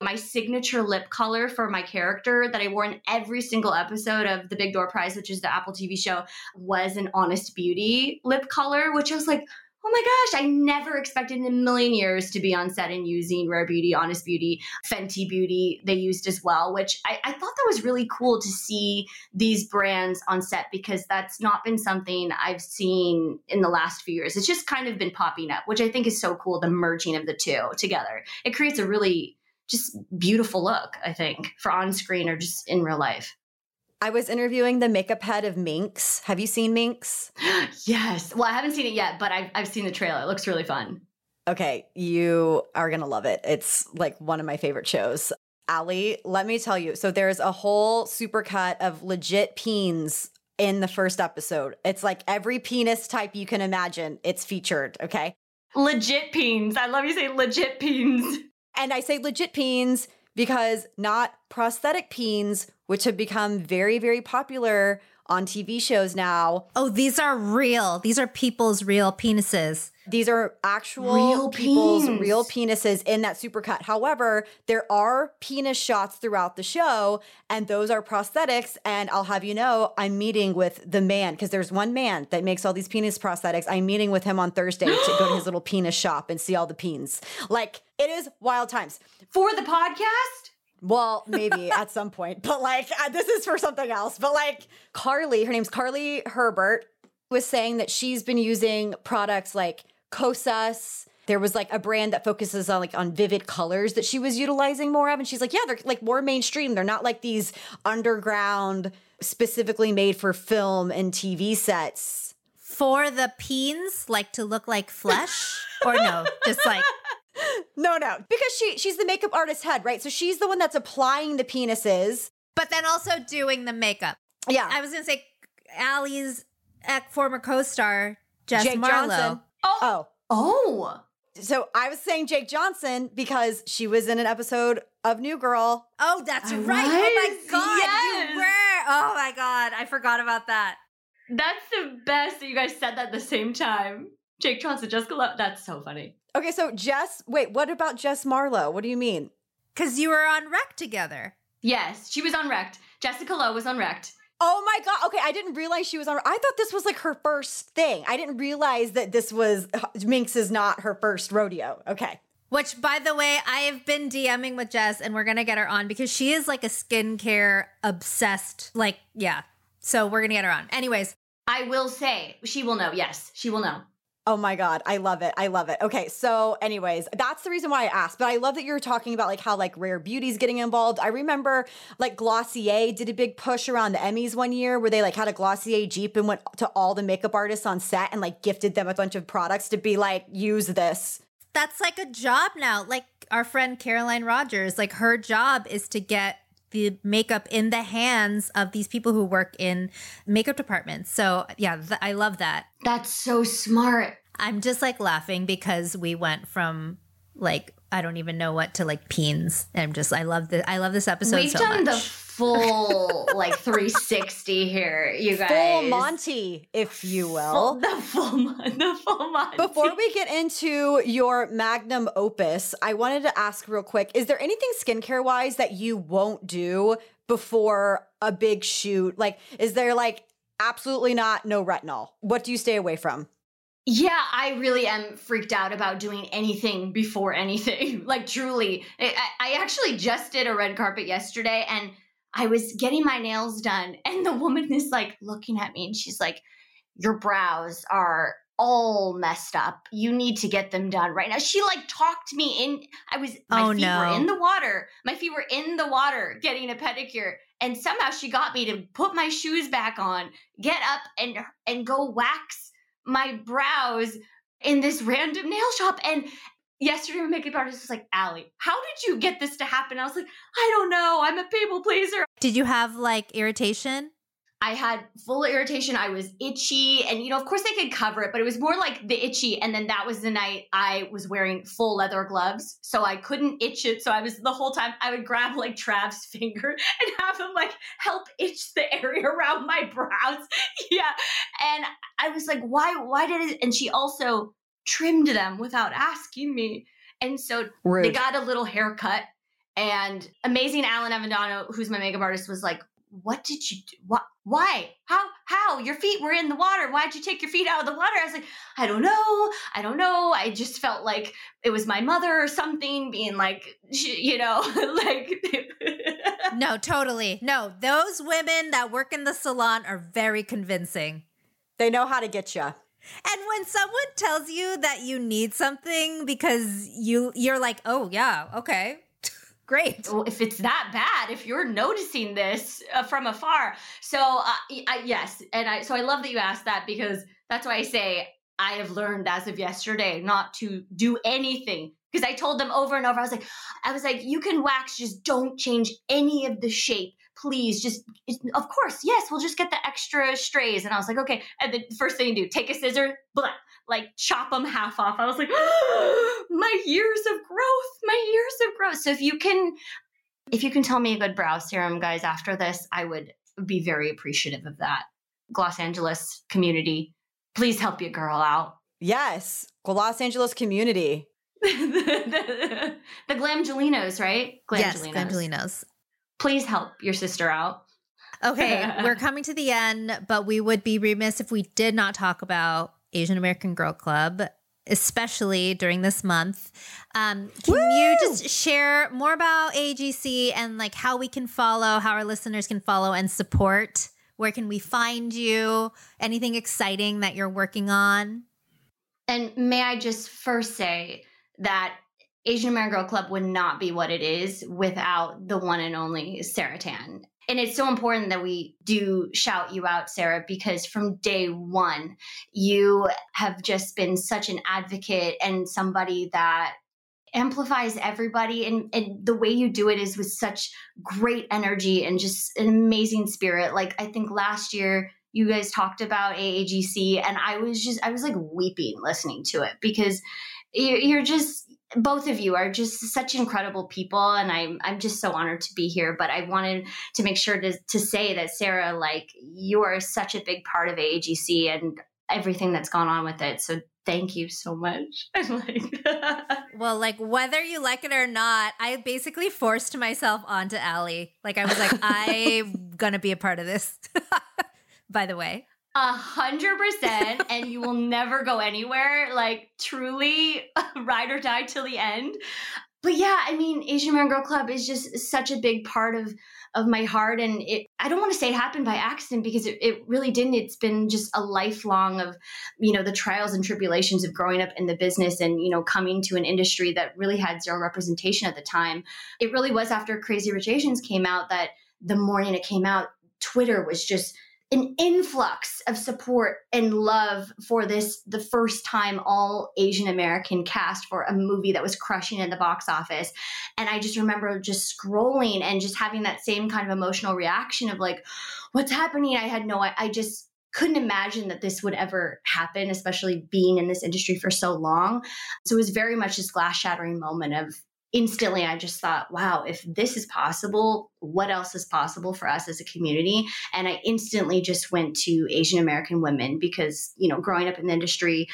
my signature lip color for my character that I wore in every single episode of The Big Door Prize, which is the Apple TV show, was an Honest Beauty lip color, which I was like, oh my gosh, I never expected in a million years to be on set and using Rare Beauty, Honest Beauty, Fenty Beauty, they used as well, which I, I thought that was really cool to see these brands on set because that's not been something I've seen in the last few years. It's just kind of been popping up, which I think is so cool, the merging of the two together. It creates a really just beautiful look, I think, for on screen or just in real life. I was interviewing the makeup head of Minx. Have you seen Minx? *gasps* yes. Well, I haven't seen it yet, but I've, I've seen the trailer. It looks really fun. Okay, you are going to love it. It's like one of my favorite shows. Ally, let me tell you. So there's a whole supercut of legit peens in the first episode. It's like every penis type you can imagine, it's featured, okay? Legit peens. I love you say legit peens. *laughs* And I say legit peens because not prosthetic peens, which have become very, very popular on TV shows now. Oh, these are real. These are people's real penises. These are actual Real people's peens. real penises in that supercut. However, there are penis shots throughout the show, and those are prosthetics. And I'll have you know, I'm meeting with the man because there's one man that makes all these penis prosthetics. I'm meeting with him on Thursday to go to his *gasps* little penis shop and see all the peens. Like it is wild times. For the podcast? Well, maybe at some point, but like uh, this is for something else. But like Carly, her name's Carly Herbert, was saying that she's been using products like Kosas. There was like a brand that focuses on like on vivid colors that she was utilizing more of, and she's like, yeah, they're like more mainstream. They're not like these underground, specifically made for film and TV sets. For the peens, like to look like flesh? or no, just like *laughs* No, no, because she she's the makeup artist head, right? So she's the one that's applying the penises. but then also doing the makeup. Yeah, I was gonna say Ally's ex- former co-star Jess Jake Marlowe. Johnson. Oh. Oh, Oh. so I was saying Jake Johnson because she was in an episode of New Girl. Oh, that's I right. Oh my god, yes. you were. Oh my god, I forgot about that. That's the best that you guys said that at the same time. Jake Johnson, Jessica Lo- That's so funny. Okay, so Jess, wait, what about Jess Marlowe? What do you mean? Because you were on Wrecked together. Yes, she was on Wrecked. Jessica Lowe was on Wrecked. Oh my god. Okay, I didn't realize she was on I thought this was like her first thing. I didn't realize that this was uh, Minx is not her first rodeo. Okay. Which, by the way, I have been DMing with Jess, and we're gonna get her on because she is like a skincare obsessed. Like, yeah. So we're gonna get her on. Anyways, I will say, she will know. Yes, she will know. Oh my God. I love it. I love it. Okay. So, anyways, that's the reason why I asked. But I love that you're talking about like how like Rare Beauty's getting involved. I remember like Glossier did a big push around the Emmys one year where they like had a Glossier Jeep and went to all the makeup artists on set and like gifted them a bunch of products to be like, use this. That's like a job now. Like our friend Caroline Rogers, like her job is to get the makeup in the hands of these people who work in makeup departments. So, yeah, th- I love that. That's so smart. I'm just like laughing because we went from like I don't even know what to like peens. I'm just I love this I love this episode We've so done much. the full like 360 here, you guys. Full Monty, if you will. Full- *laughs* the full the full Monty. Before we get into your magnum opus, I wanted to ask real quick is there anything skincare wise that you won't do before a big shoot? Like, is there like absolutely not no retinol? What do you stay away from? Yeah, I really am freaked out about doing anything before anything. *laughs* like truly, I, I actually just did a red carpet yesterday, and I was getting my nails done, and the woman is like looking at me, and she's like, "Your brows are." all messed up you need to get them done right now she like talked me in i was my Oh, feet no. were in the water my feet were in the water getting a pedicure and somehow she got me to put my shoes back on get up and and go wax my brows in this random nail shop. And yesterday, my makeup artist was like, Ally, how did you get this to happen? I was like, I don't know. I'm a people pleaser. Did you have like irritation? I had full irritation. I was itchy. And, you know, of course they could cover it, but it was more like the itchy. And then that was the night I was wearing full leather gloves. So I couldn't itch it. So I was the whole time, I would grab like Trav's *laughs* finger and have him like help itch the area around my brows. *laughs* yeah. And I was like, why, why did it? And she also trimmed them without asking me. And so they got a little haircut. And amazing Alan Avendano, who's my makeup artist, was like, what did you do? What? Why? How? How? Your feet were in the water. Why'd you take your feet out of the water? I was like, I don't know. I don't know. I just felt like it was my mother or something being like, you know, *laughs* like. *laughs* No, totally. No, those women that work in the salon are very convincing. They know how to get you. And when someone tells you that you need something because you you're like, "Oh, yeah, okay." *laughs* Great. Well, if it's that bad, if you're noticing this uh, from afar, so uh, I, yes, and I so I love that you asked that because that's why I say I have learned as of yesterday not to do anything because I told them over and over. I was like, I was like, you can wax, just don't change any of the shape, please. Just of course, yes, we'll just get the extra strays. And I was like, okay. And the first thing you do, take a scissor, blah, like chop them half off. I was like, *gasps* my years of growth, my years of growth. So if you can, if you can tell me a good brow serum, guys, after this, I would be very appreciative of that. Glamgeles community, please help your girl out. Yes. Glamgeles community. the, *laughs* the Glamgelinos, right? Yes, Glamgelinos. Glamgelinos. Please help your sister out. Okay, *laughs* we're coming to the end, but we would be remiss if we did not talk about Asian American Girl Club, especially during this month. Um, can you just share more about AGC and like how we can follow, how our listeners can follow and support? Where can we find you? Anything exciting that you're working on? And may I just first say that Asian American Girl Club would not be what it is without the one and only Sarah Tan. And it's so important that we do shout you out, Sarah, because from day one, you have just been such an advocate and somebody that amplifies everybody. And, and the way you do it is with such great energy and just an amazing spirit. Like, I think last year, you guys talked about AAGC, and I was just, I was like weeping listening to it because you're, you're just, both of you are just such incredible people and I'm I'm just so honored to be here but I wanted to make sure to to say that Sarah like you are such a big part of AAGC and everything that's gone on with it so thank you so much *laughs* like *laughs* Well, like whether you like it or not, I basically forced myself onto Ally. Like I was like, *laughs* I'm gonna be a part of this. By the way. A hundred percent, and you will never go anywhere. Like truly, *laughs* ride or die till the end. but yeah, I mean, Asian American Girl Club is just such a big part of of my heart and it i don't want to say it happened by accident because it, it really didn't it's been just a lifelong of you know the trials and tribulations of growing up in the business and you know coming to an industry that really had zero representation at the time it really was after crazy rich asians came out that the morning it came out twitter was just an influx of support and love for this the first time all asian american cast for a movie that was crushing in the box office. And i just remember just scrolling and just having that same kind of emotional reaction of like what's happening? I had no i, I just couldn't imagine that this would ever happen especially being in this industry for so long. So it was very much this glass shattering moment of instantly I just thought, wow, if this is possible, what else is possible for us as a community? And I instantly just went to Asian American women because, you know, growing up in the industry,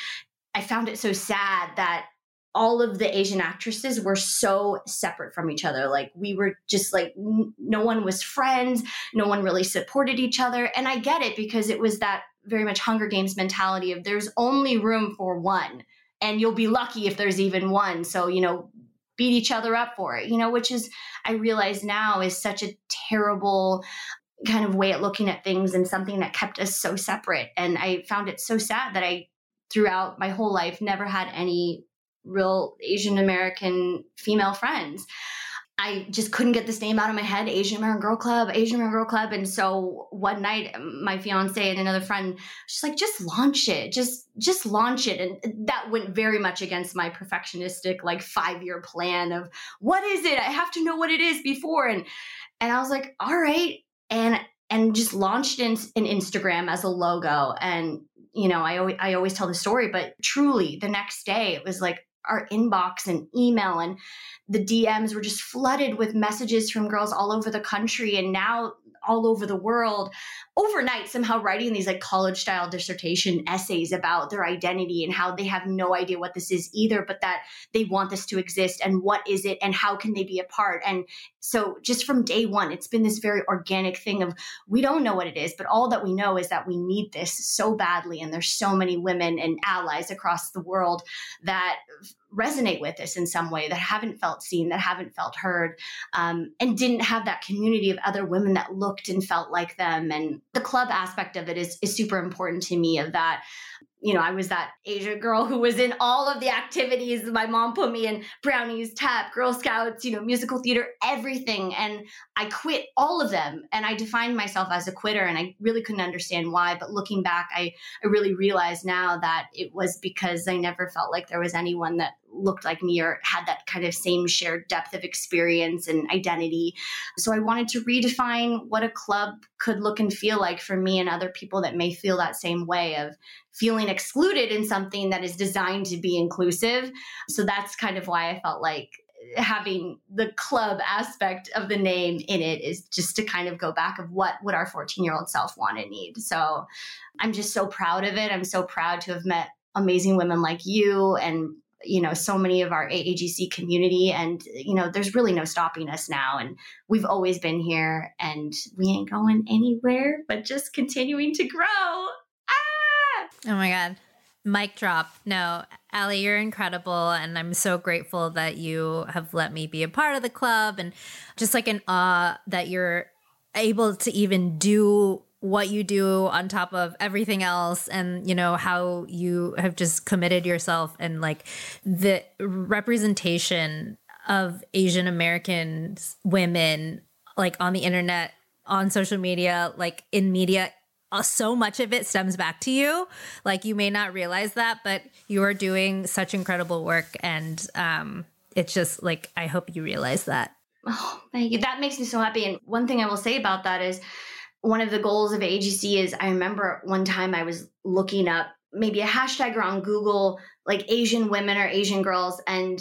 I found it so sad that all of the Asian actresses were so separate from each other. Like we were just like, n- no one was friends, no one really supported each other. And I get it because it was that very much Hunger Games mentality of there's only room for one and you'll be lucky if there's even one. So, you know, beat each other up for it, you know, which is, I realize now is such a terrible kind of way at looking at things and something that kept us so separate. And I found it so sad that I, throughout my whole life, never had any real Asian American female friends. I just couldn't get this name out of my head Asian American Girl Club, Asian American Girl Club. And so one night, my fiance and another friend, she's like, just launch it, just, just launch it. And that went very much against my perfectionistic, like five year plan of what is it? I have to know what it is before. And, and I was like, all right. And, and just launched in, in Instagram as a logo. And, you know, I always, I always tell the story, but truly the next day it was like our inbox and email and the DMs were just flooded with messages from girls all over the country and now all over the world overnight somehow writing these like college style dissertation essays about their identity and how they have no idea what this is either but that they want this to exist and what is it and how can they be a part? And so just from day one it's been this very organic thing of we don't know what it is but all that we know is that we need this so badly and there's so many women and allies across the world that resonate with this in some way that haven't felt seen that haven't felt heard um, and didn't have that community of other women that looked and felt like them and the club aspect of it is, is super important to me of that you know, I was that asian girl who was in all of the activities. My mom put me in brownies, tap, Girl Scouts, you know, musical theater, everything. And I quit all of them. And I defined myself as a quitter and I really couldn't understand why. But looking back, I, I really realized now that it was because I never felt like there was anyone that looked like me or had that kind of same shared depth of experience and identity. So I wanted to redefine what a club could look and feel like for me and other people that may feel that same way of feeling excluded in something that is designed to be inclusive. So that's kind of why I felt like having the club aspect of the name in it is just to kind of go back of what would our 14 year old self want and need so i'm just so proud of it i'm so proud to have met amazing women like you and you know so many of our aagc community and you know there's really no stopping us now and we've always been here and we ain't going anywhere but just continuing to grow ah! oh my god Mic drop. No, Ally, you're incredible. And I'm so grateful that you have let me be a part of the club and just like an awe that you're able to even do what you do on top of everything else and you know how you have just committed yourself and like the representation of Asian American women like on the internet on social media like in media uh, so much of it stems back to you. Like you may not realize that, but you are doing such incredible work, and um, it's just like I hope you realize that. Oh, thank you. That makes me so happy. And one thing I will say about that is one of the goals of AGC is I remember one time I was looking up maybe a hashtag on Google like Asian women or Asian girls, and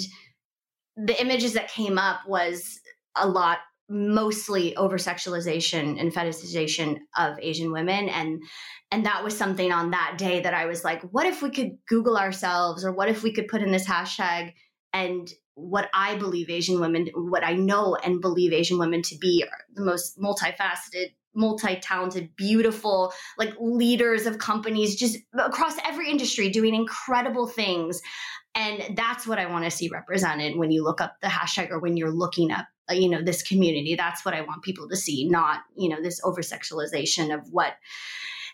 the images that came up was a lot mostly over sexualization and fetishization of Asian women. And and that was something on that day that I was like what if we could google ourselves or what if we could put in this hashtag? And what I believe Asian women what I know and believe Asian women to be are the most multifaceted multi-talented beautiful like leaders of companies just across every industry doing incredible things And that's what I want to see represented when you look up the hashtag or when you're looking up, uh, you know, this community. That's what I want people to see, not, you know, this over sexualization of what,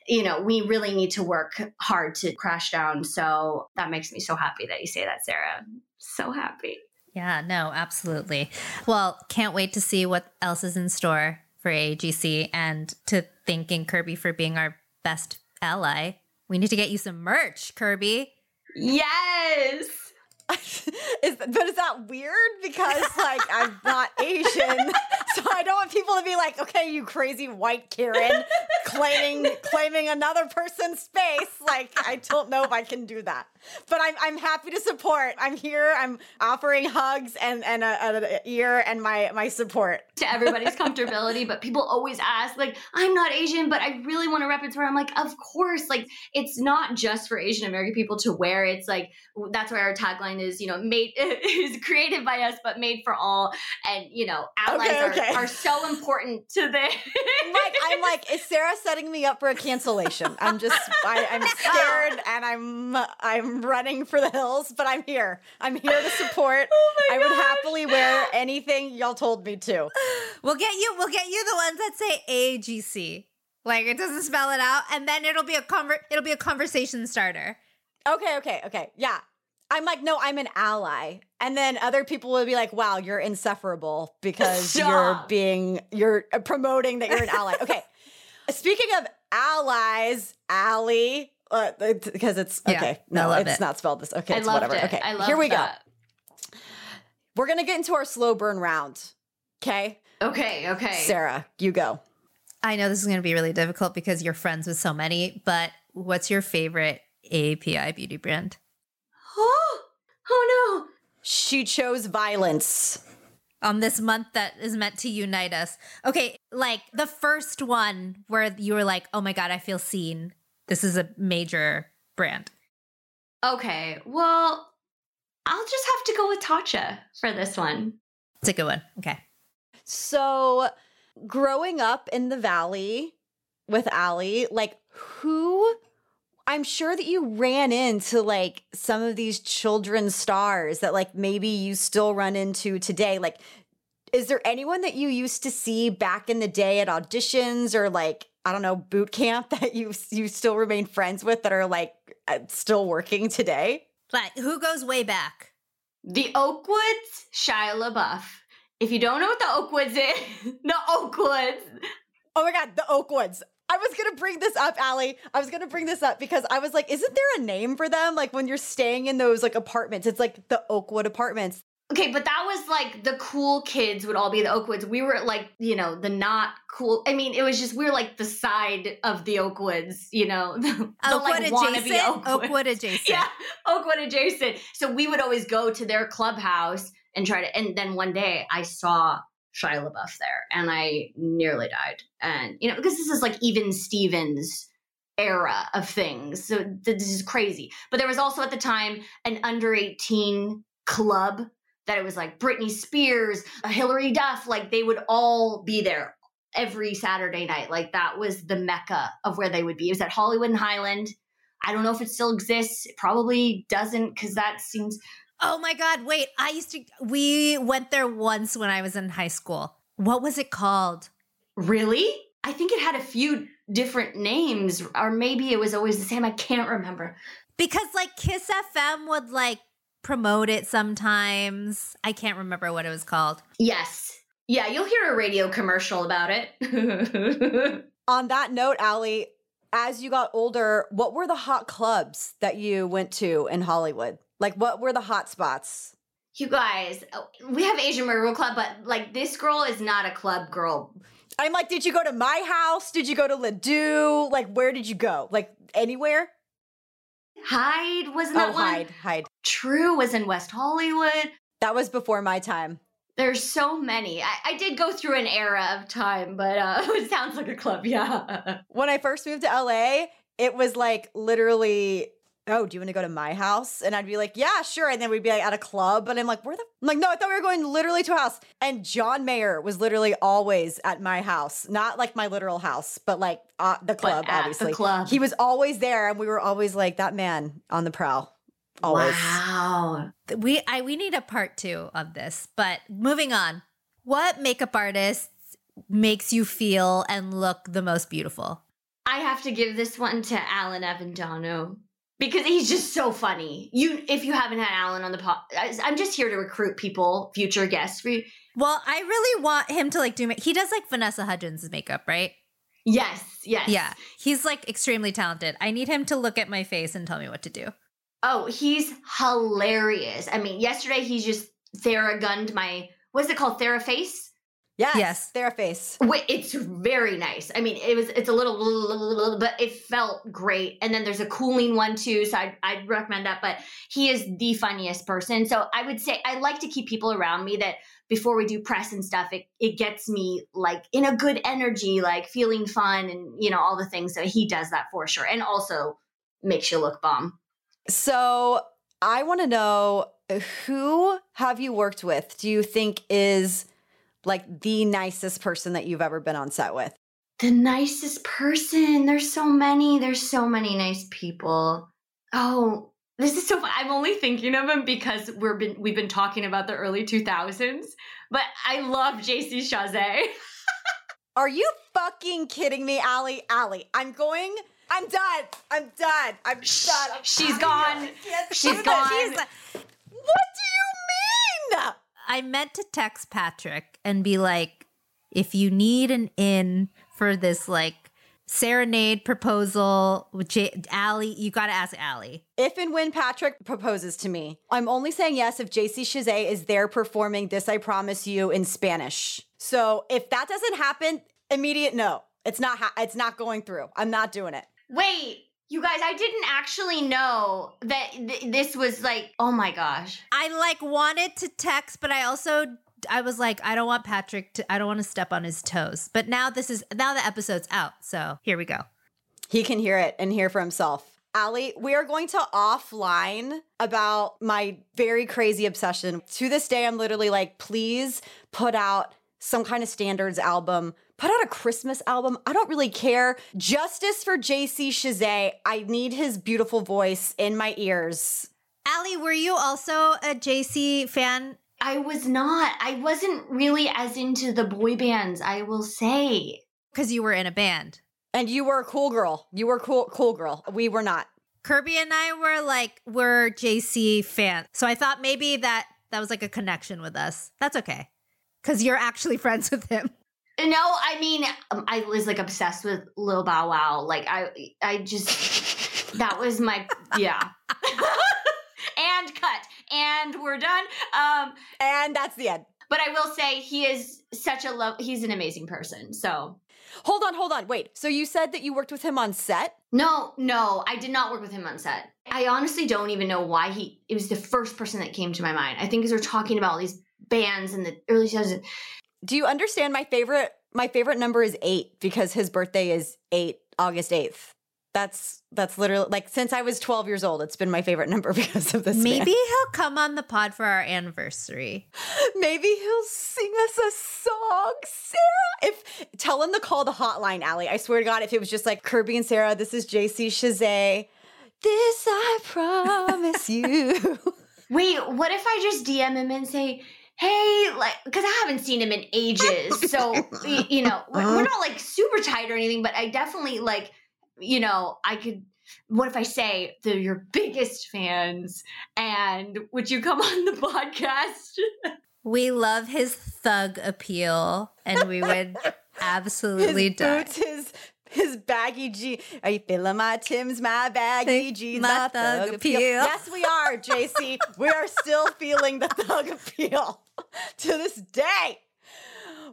you know, we really need to work hard to crash down. So that makes me so happy that you say that, Sarah. So happy. Yeah, no, absolutely. Well, can't wait to see what else is in store for AGC and to thanking Kirby for being our best ally. We need to get you some merch, Kirby. Yes. *laughs* is, but is that weird? Because like I'm not Asian, *laughs* so I don't want people to be like, "Okay, you crazy white Karen, claiming claiming another person's space." Like I don't know if I can do that, but I'm I'm happy to support. I'm here. I'm offering hugs and and a, a ear and my my support to everybody's comfortability. But people always ask, like, "I'm not Asian, but I really want a repertoire." I'm like, "Of course!" Like it's not just for Asian American people to wear. It's like that's why our tagline is, you know, made *laughs* is created by us, but made for all. And you know, allies Okay, are, okay. are so important to the. *laughs* like I'm like, is Sarah setting me up for a cancellation? I'm just, I, I'm *laughs* scared and I'm, I'm running for the hills, but I'm here. I'm here to support. *laughs* I would happily wear anything y'all told me to. We'll get you. We'll get you the ones that say AGC. Like it doesn't spell it out, and then it'll be a conver- It'll be a conversation starter. Okay, okay, okay. Yeah. I'm like, no, I'm an ally. And then other people will be like, wow, you're insufferable because *laughs* you're being, you're uh, promoting that you're an ally. Okay. *laughs* Speaking of allies, ally, uh, because it's, Yeah, okay. I No, it's it. not spelled this. Okay, I it's whatever. it. Okay, I love here we that. go. We're going to get into our slow burn round. Okay. Okay, okay. Sarah, you go. I know this is going to be really difficult because you're friends with so many. But what's your favorite API beauty brand? Oh, oh no! She chose violence. on this month that is meant to unite us. Okay, like the first one where you were like, "Oh my god, I feel seen." This is a major brand. Okay, well, I'll just have to go with Tatcha for this one. It's a good one. Okay. So, growing up in the valley with Ally, like who I'm sure that you ran into like some of these children stars that like maybe you still run into today. Like is there anyone that you used to see back in the day at auditions or like I don't know, boot camp *laughs* that you you still remain friends with that are like uh, still working today? Like who goes way back? The Oakwoods, Shia LaBeouf. If you don't know what the Oakwoods is, *laughs* the Oakwoods. Oh my God, the Oakwoods. I was gonna bring this up, Ally. I was gonna bring this up because I was like, isn't there a name for them? Like when you're staying in those like apartments, it's like the Oakwood apartments. Okay, but that was like the cool kids would all be the Oakwoods. We were like, you know, the not cool. I mean, it was just we were like the side of the Oakwoods, you know, *laughs* the, the Oakwood like wannabe adjacent. Oakwoods. Oakwood *laughs* adjacent. Yeah, Oakwood adjacent. So we would always go to their clubhouse and try to. And then one day I saw Shia LaBeouf there, and I nearly died. And you know, because this is like even Stevens era of things, so th- this is crazy. But there was also at the time an under eighteen club that it was like Britney Spears, Hilary Duff, like they would all be there every Saturday night. Like that was the mecca of where they would be. It was at Hollywood and Highland. I don't know if it still exists. It probably doesn't because that seems. Oh my god, wait. I used to we went there once when I was in high school. What was it called? Really? I think it had a few different names, or maybe it was always the same. I can't remember. Because like Kiss FM would like promote it sometimes. I can't remember what it was called. Yes. Yeah, you'll hear a radio commercial about it. *laughs* On that note, Ally, as you got older, what were the hot clubs that you went to in Hollywood? Like what were the hot spots? you guys, uh, we have Asian Murder Club, but like this girl is not a club girl. I'm like, did you go to my house? Did you go to Les Deux? Like, where did you go? Like anywhere? Hyde wasn't Oh, that one? Hyde, Hyde. True was in West Hollywood. That was before my time. There's so many. I, I did go through an era of time, but uh, *laughs* it sounds like a club, yeah. When I first moved to LA, it was like literally, oh, do you want to go to my house? And I'd be like, yeah, sure. And then we'd be like at a club. And I'm like, where the? I'm like, no, I thought we were going literally to a house. And John Mayer was literally always at my house, not like my literal house, but like uh, the club, at the club. He was always there. And we were always like, that man on the prowl. Always. Wow. We I we need a part two of this. But moving on, what makeup artist makes you feel and look the most beautiful? I have to give this one to Alan Avendano because he's just so funny. You, if you haven't had Alan on the pod, I'm just here to recruit people, future guests for you. Well, I really want him to like do. ma- He does like Vanessa Hudgens' makeup, right? Yes, yes, Yeah, he's like extremely talented. I need him to look at my face and tell me what to do. Oh, he's hilarious. I mean, yesterday he just Theragunned my what's it called? Theraface? Yes. Yes. Theraface. Wait, it's very nice. I mean, it was it's a little, but it felt great. And then there's a cooling one too, so I'd, I'd recommend that. But he is the funniest person. So I would say I like to keep people around me that before we do press and stuff, it it gets me like in a good energy, like feeling fun, and you know all the things. So he does that for sure, and also makes you look bomb. So I want to know who have you worked with? Do you think is like the nicest person that you've ever been on set with? The nicest person. There's so many. There's so many nice people. Oh, this is so fun. I'm only thinking of him because we're been we've been talking about the early 2000s. But I love JC Chasez. *laughs* Are you fucking kidding me, Ally? Ally, I'm going. I'm done. I'm done. I'm done. I'm She's gone. She's can't She's gone. What do you mean? I meant to text Patrick and be like, if you need an in for this like serenade proposal with J- Ally, you got to ask Ally. If and when Patrick proposes to me, I'm only saying yes if JC Chasez is there performing This I Promise You in Spanish. So if that doesn't happen, immediate no. It's not ha- it's not going through. I'm not doing it. Wait, you guys, I didn't actually know that th- this was like, oh my gosh. I like wanted to text, but I also I was like, I don't want Patrick to I don't want to step on his toes. But now this is now the episode's out. So here we go. He can hear it and hear for himself. Ally, we are going to offline about my very crazy obsession. To this day, I'm literally like, please put out some kind of standards album. Put out a Christmas album. I don't really care. Justice for JC Chasez. I need his beautiful voice in my ears. Ally, were you also a JC fan? I was not. I wasn't really as into the boy bands, I will say. Because you were in a band. And you were a cool girl. You were cool, cool girl. We were not. Kirbie and I were like we're JC fans. So I thought maybe that that was like a connection with us. That's okay. Cuz you're actually friends with him. No, I mean, um, I was like obsessed with Lil Bow Wow. Like, I, I just, that was my, yeah. *laughs* and cut. And we're done. Um, and that's the end. But I will say he is such a love, he's an amazing person. So, Hold on, hold on. Wait. So you said that you worked with him on set? no, no, I did not work with him on set. I honestly don't even know why he, it was the first person that came to my mind. I think as we're talking about all these bands in the early 2000s, Do you understand my favorite my favorite number is 8 because his birthday is 8 August 8th. That's that's literally like since I was 12 years old it's been my favorite *laughs* number because of this man. Maybe he'll come on the pod for our anniversary. *gasps* Maybe he'll sing us a song, Sarah. If tell him to call the hotline, Ally. I swear to God, if it was just like Kirbie and Sarah, this is JC Chasez. This I promise you. *laughs* Wait, what if I just DM him and say, hey, like, because I haven't seen him in ages. So, *laughs* you know, we're we're uh-huh. not like super tight or anything, but I definitely like, you know, I could. What if I say they're your biggest fans and would you come *laughs* on the podcast? We love his thug appeal and we would *laughs* absolutely his die. boots, his his baggy jeans. Are you feeling my Tim's, my baggy jeans, my my thug thug appeal? appeal. Yes, we are, JC. we are still feeling the thug appeal *laughs* to this day.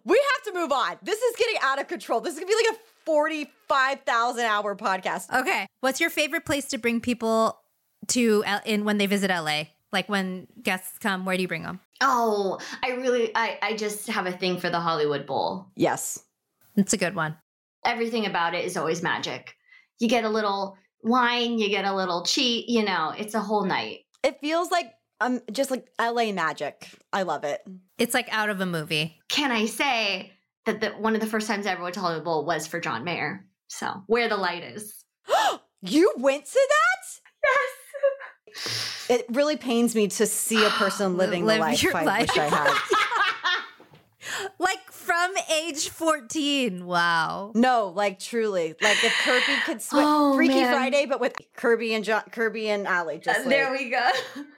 We have to move on. This is getting out of control. This is gonna be like a forty-five thousand hour podcast. Okay. What's your favorite place to bring people to L- in when they visit LA? Like when guests come, where do you bring them? Oh, I really, I, I just have a thing for the Hollywood Bowl. Yes. It's a good one. Everything about it is always magic. You get a little wine, you get a little cheat, you know, it's a whole night. It feels like um just like LA magic. I love it. It's like out of a movie. Can I say that the, one of the first times I ever went to Hollywood Bowl was for John Mayer? So, where the light is. *gasps* You went to that? Yes. *laughs* It really pains me to see a person *gasps* living Live the life your I life. wish I had. *laughs* like from age 14. Wow. No, like truly, like if Kirbie could switch Oh, Freaky man. Friday, but with Kirbie and John, Kirbie and Ally. Just uh, like, there we go.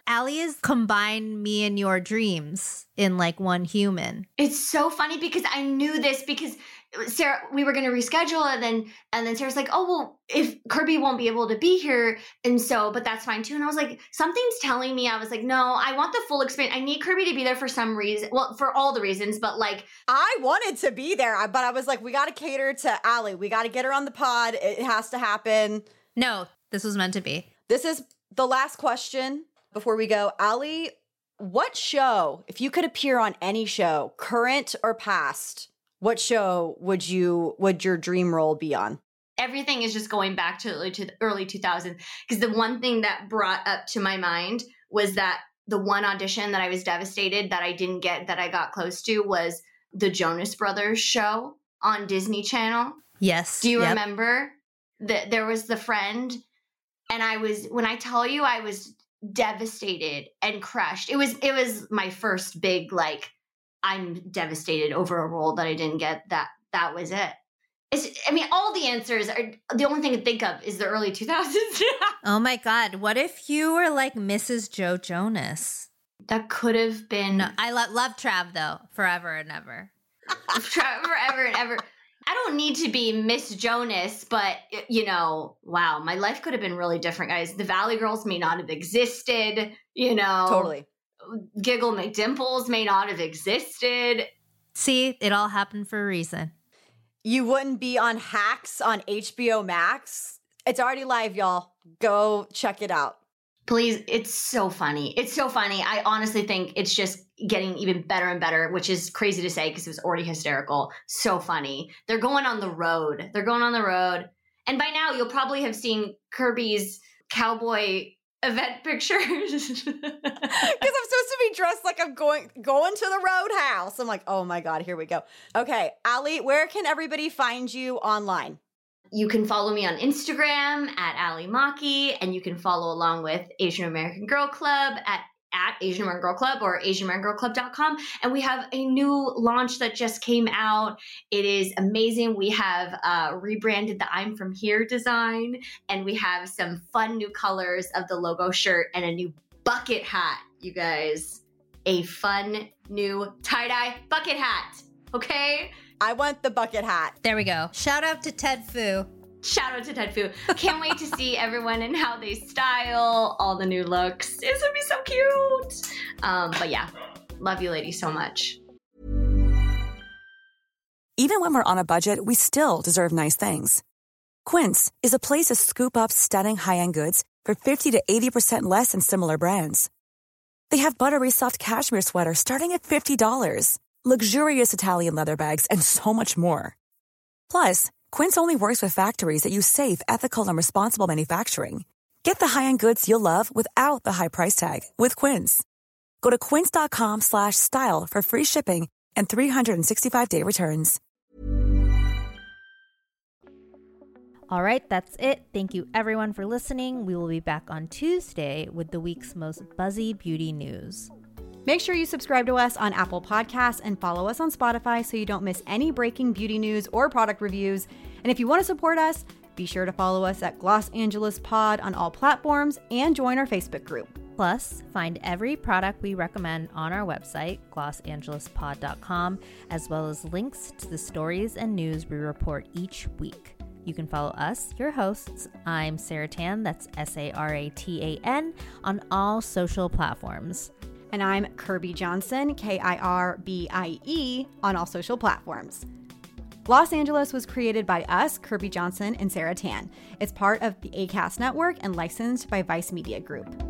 Ally is combine me and your dreams in like one human. It's so funny because I knew this because Sarah, we were going to reschedule and then and then Sarah's like, "Oh well, if Kirbie won't be able to be here, and so, but that's fine too." And I was like, "Something's telling me." I was like, "No, I want the full experience. I need Kirbie to be there for some reason. Well, for all the reasons, but like, I wanted to be there, but I was like, we got to cater to Ally. We got to get her on the pod. It has to happen. No, this was meant to be. This is the last question before we go. Ally, what show, if you could appear on any show, current or past, what show would you would your dream role be on? everything is just going back to to the early 2000s because the one thing that brought up to my mind was that the one audition that I was devastated that I didn't get that I got close to was the Jonas Brothers show on Disney Channel. Yes. Do you Yep. remember that there was the friend and I was when I tell you I was devastated and crushed. It was it was my first big like I'm devastated over a role that I didn't get. That that was it. It's, I mean, all the answers are the only thing to think of is the early 2000s. *laughs* Oh my God. What if you were like Mrs. Joe Jonas? that could have been No, I lo- love Trav though, forever and ever. Trav forever and ever. I don't need to be Miss Jonas, but you know, wow, my life could have been really different, guys. The Valley Girls may not have existed. You know, Totally. Giggle McDimples may not have existed. See, it all happened for a reason. You wouldn't be on Hacks on HBO Max. It's already live, y'all. Go check it out. Please, it's so funny. It's so funny. I honestly think it's just getting even better and better, which is crazy to say because it was already hysterical. So funny. They're going on the road. They're going on the road. And by now, you'll probably have seen Kirbie's cowboy event pictures. *laughs* Because I'm supposed to be dressed like I'm going going to the roadhouse. I'm like, oh my god, here we go. Okay, Ally, where can everybody find you online? you can follow me on Instagram at Ally Maki, and you can follow along with Asian American Girl Club at at Asian American Girl Club or AsianAmericanGirlClub.com. And we have a new launch that just came out. It is amazing. We have uh, rebranded the I'm From Here design, and we have some fun new colors of the logo shirt and a new bucket hat, you guys. A fun new tie dye bucket hat. Okay? I want the bucket hat. There we go. Shout out to Ted Fu. Shout out to Ted Fu. Can't wait to see everyone and how they style all the new looks. It's gonna be so cute. Um, but yeah, love you ladies so much. Even when we're on a budget, we still deserve nice things. Quince is a place to scoop up stunning high-end goods for 50 to 80% less than similar brands. They have buttery soft cashmere sweaters starting at $50, luxurious Italian leather bags, and so much more. Plus, Quince only works with factories that use safe, ethical, and responsible manufacturing. Get the high-end goods you'll love without the high price tag with Quince. Go to quince.com slash style for free shipping and 365-day returns. All right, that's it. Thank you everyone for listening. We will be back on Tuesday with the week's most buzzy beauty news. Make sure you subscribe to us on Apple Podcasts and follow us on Spotify so you don't miss any breaking beauty news or product reviews. And if you want to support us, be sure to follow us at Gloss Angeles Pod on all platforms and join our Facebook group. Plus, find every product we recommend on our website, glossangelespod.com, as well as links to the stories and news we report each week. You can follow us, your hosts. I'm Sarah Tan, that's S A R A T A N, on all social platforms. And I'm Kirbie Johnson, K I R B I E, on all social platforms. Gloss Angeles was created by us, Kirbie Johnson and Sarah Tan. It's part of the ACAST network and licensed by Vice Media Group.